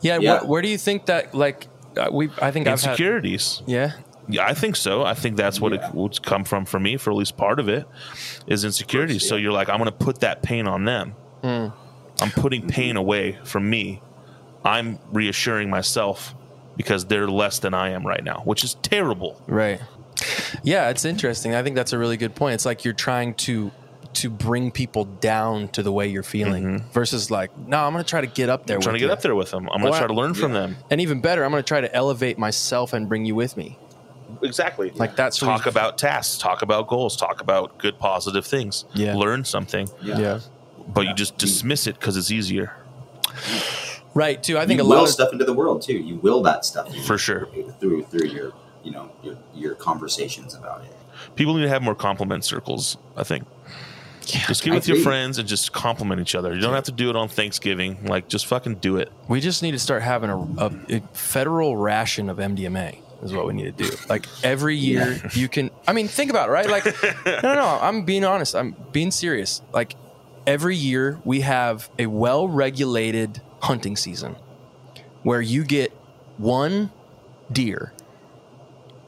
Yeah, Yeah. Where, where do you think that like uh, we? I think I've had. Insecurities. Yeah, Yeah, I think so. I think that's what Yeah. it would come from for me, for at least part of it, is insecurity. course, So you're like, I'm going to put that pain on them. Hmm. I'm putting pain away from me. I'm reassuring myself because they're less than I am right now, which is terrible. right. Yeah, it's interesting. I think that's a really good point. It's like you're trying to to bring people down to the way you're feeling mm-hmm. versus like, no, I'm going to try to get up there. I'm trying to with get you. up there with them. I'm going to try to learn from them. And even better, I'm going to try to elevate myself and bring you with me. Exactly. Like that's what talk we- about tasks, talk about goals, talk about good positive things. Yeah. Learn something, Yeah. Yeah. but you just dismiss it because it's easier. Right. Too. I think you a will lot of stuff into the world too. You will that stuff For sure. through through your you know your your conversations about it. People need to have more compliment circles, I think. just get I with your friends and just compliment each other. You don't have to do it on Thanksgiving. Like, just fucking do it. we just need to start having a, a, a federal ration of MDMA. Is what we need to do. Like every year, *laughs* you can. I mean, think about it, right? Like, no, no, no. I'm being honest. I'm being serious. Like every year, we have a well-regulated hunting season where you get one deer.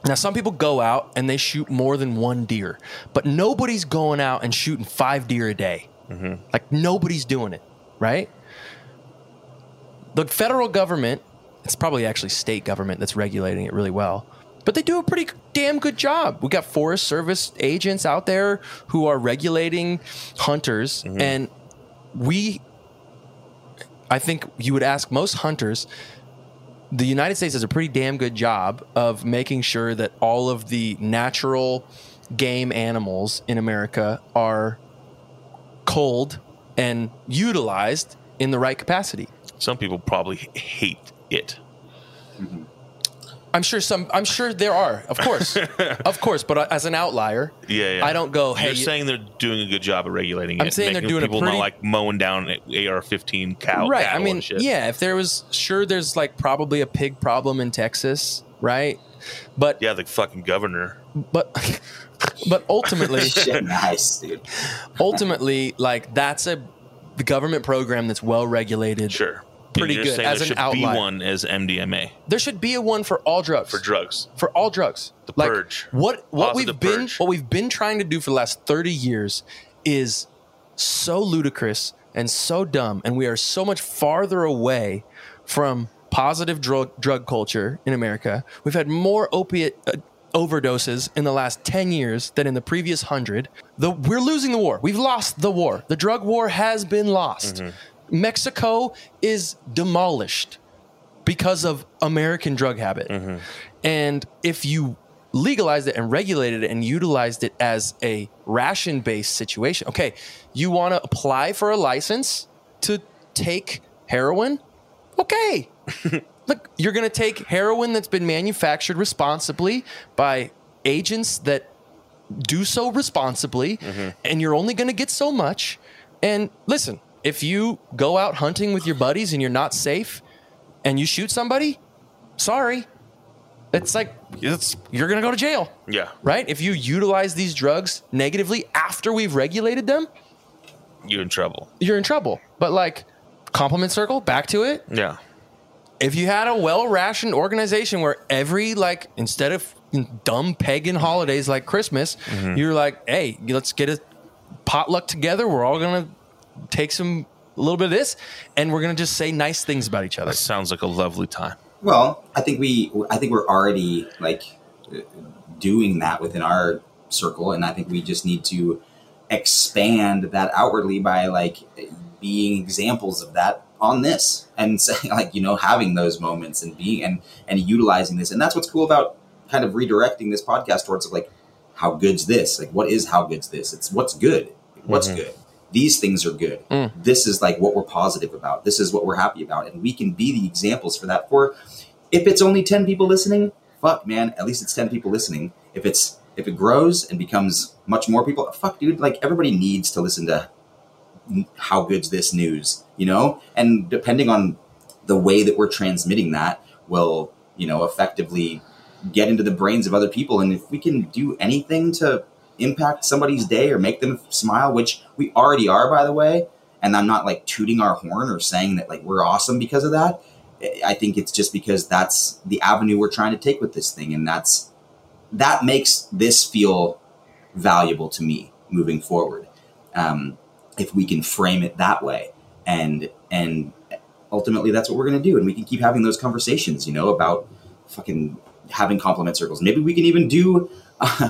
Now, some people go out and they shoot more than one deer, but nobody's going out and shooting five deer a day. Mm-hmm. Like, nobody's doing it, right? The federal government, it's probably actually state government that's regulating it really well, but they do a pretty damn good job. We got Forest Service agents out there who are regulating hunters, mm-hmm. and we I think you would ask most hunters, the United States does a pretty damn good job of making sure that all of the natural game animals in America are culled and utilized in the right capacity. Some people probably hate it. Mm-hmm. I'm sure some. I'm sure there are, of course, *laughs* of course. But uh, as an outlier, Yeah, yeah. I don't go. Hey, You're saying they're doing a good job of regulating it. I'm it. saying they're making doing a people pretty- not like mowing down AR-15 cow. right? I mean, yeah. If there was, sure, there's like probably a pig problem in Texas, right? But yeah. The fucking governor. but but ultimately, *laughs* Shit, nice, dude. ultimately, like that's a the government program that's well regulated. Sure. Pretty good, as there an should outlier. be one as MDMA There should be a one for all drugs. for drugs. for all drugs. The Like, purge. What what Positive we've been purge. what we've been trying to do for the last 30 years is so ludicrous and so dumb and we are so much farther away from positive drug drug culture in America. We've had more opiate uh, overdoses in the last 10 years than in the previous 100. The we're losing the war. We've lost the war. The drug war has been lost. Mexico is demolished because of American drug habit. Mm-hmm. And if you legalized it and regulated it and utilized it as a ration based situation, okay, you want to apply for a license to take heroin? Okay. *laughs* Look, you're going to take heroin that's been manufactured responsibly by agents that do so responsibly, mm-hmm. and you're only going to get so much. And listen, if you go out hunting with your buddies and you're not safe and you shoot somebody, sorry. It's like it's, you're going to go to jail, Yeah. right? If you utilize these drugs negatively after we've regulated them, You're in trouble. you're in trouble. But like compliment circle, back to it. Yeah. If you had a well-rationed organization where every like instead of dumb pagan holidays like Christmas, mm-hmm. you're like, hey, let's get a potluck together. We're all gonna take some a little bit of this, and we're gonna just say nice things about each other. That sounds like a lovely time. Well, I think we, I think we're already like uh, doing that within our circle, and I think we just need to expand that outwardly by like being examples of that on this and *laughs* saying like you know having those moments and being and and utilizing this, and that's what's cool about kind of redirecting this podcast towards like how good's this? Like what is how good's this? It's what's good. What's Mm-hmm. good? These things are good. Mm. This is like what we're positive about. This is what we're happy about, and we can be the examples for that. For if it's only ten people listening, fuck man, at least it's ten people listening. If it's if it grows and becomes much more people, fuck dude, like everybody needs to listen to how good's this news, you know? And depending on the way that we're transmitting that will, you know, effectively get into the brains of other people. And if we can do anything to impact somebody's day or make them smile, which we already are, by the way, and I'm not like tooting our horn or saying that like we're awesome because of that. I think it's just because that's the avenue we're trying to take with this thing. And that's, that makes this feel valuable to me moving forward. Um, if we can frame it that way and and ultimately that's what we're going to do and we can keep having those conversations you know about fucking having compliment circles maybe we can even do *laughs* uh,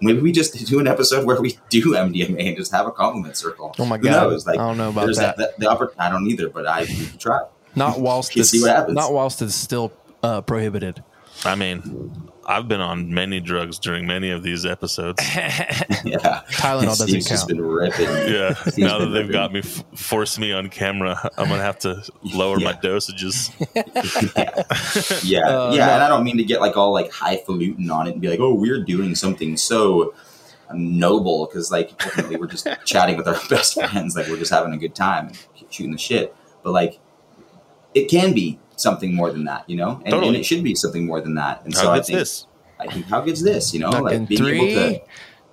maybe we just do an episode where we do mdma and just have a compliment circle Oh my god! Who god! knows? Like, I don't know about that. that, the upper i don't either but i we can try Not whilst *laughs* You it's see what happens. not whilst it's still uh, prohibited. I mean, I've been on many drugs during many of these episodes. *laughs* yeah Tylenol doesn't Steve's just count. been ripping Yeah, *laughs* Steve's now that they've ripping. got me, f- forced me on camera, I'm gonna have to lower my Yeah. dosages. *laughs* yeah, Uh, yeah, no. and I don't mean to get like all like highfalutin on it and be like, oh, we're doing something so noble because like ultimately we're just chatting with our best friends, like we're just having a good time and shooting the shit. But like, it can be something more than that, you know, and, and it should be something more than that. And How so I think, this? I think how good's this, you know, Fucking like being three, able to.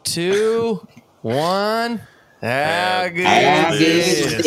two, one. How good. How good is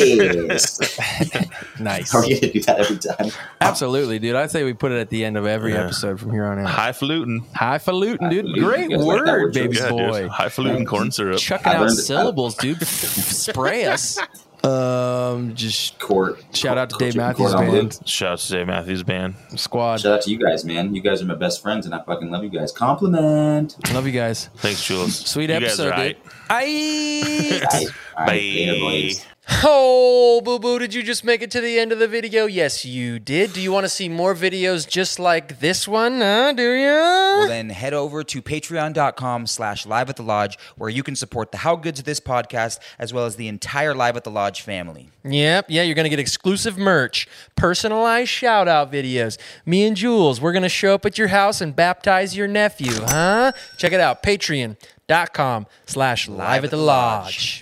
this? *laughs* Nice. Are we gonna do that every time? Absolutely, dude. I'd say we put it at the end of every Yeah. episode from here on out. Highfalutin. Highfalutin, dude. Highfalutin. Great You like word, word baby? Yeah, boy. dude. Highfalutin corn syrup. Chucking out syllables, dude. *laughs* Spray us. Um, just Court. shout out to Dave Matthews Court band Shout out to Dave Matthews Band. squad. Shout out to you guys, man. You guys are my best friends, and I fucking love you guys. Compliment. Love you guys. Thanks, Jules. Sweet You guys episode, are dude. aight. Aight. All right. All right, later, Bye. Oh, boo boo, did you just make it to the end of the video? Yes, you did. Do you want to see more videos just like this one? Huh? Do you? Well, then head over to patreon.com slash live at the lodge where you can support the How Good's This podcast as well as the entire Live at the Lodge family. Yep, yeah, you're going to get exclusive merch, personalized shout out videos. Me and Jules, we're going to show up at your house and baptize your nephew, huh? Check it out, patreon.com slash live at the lodge.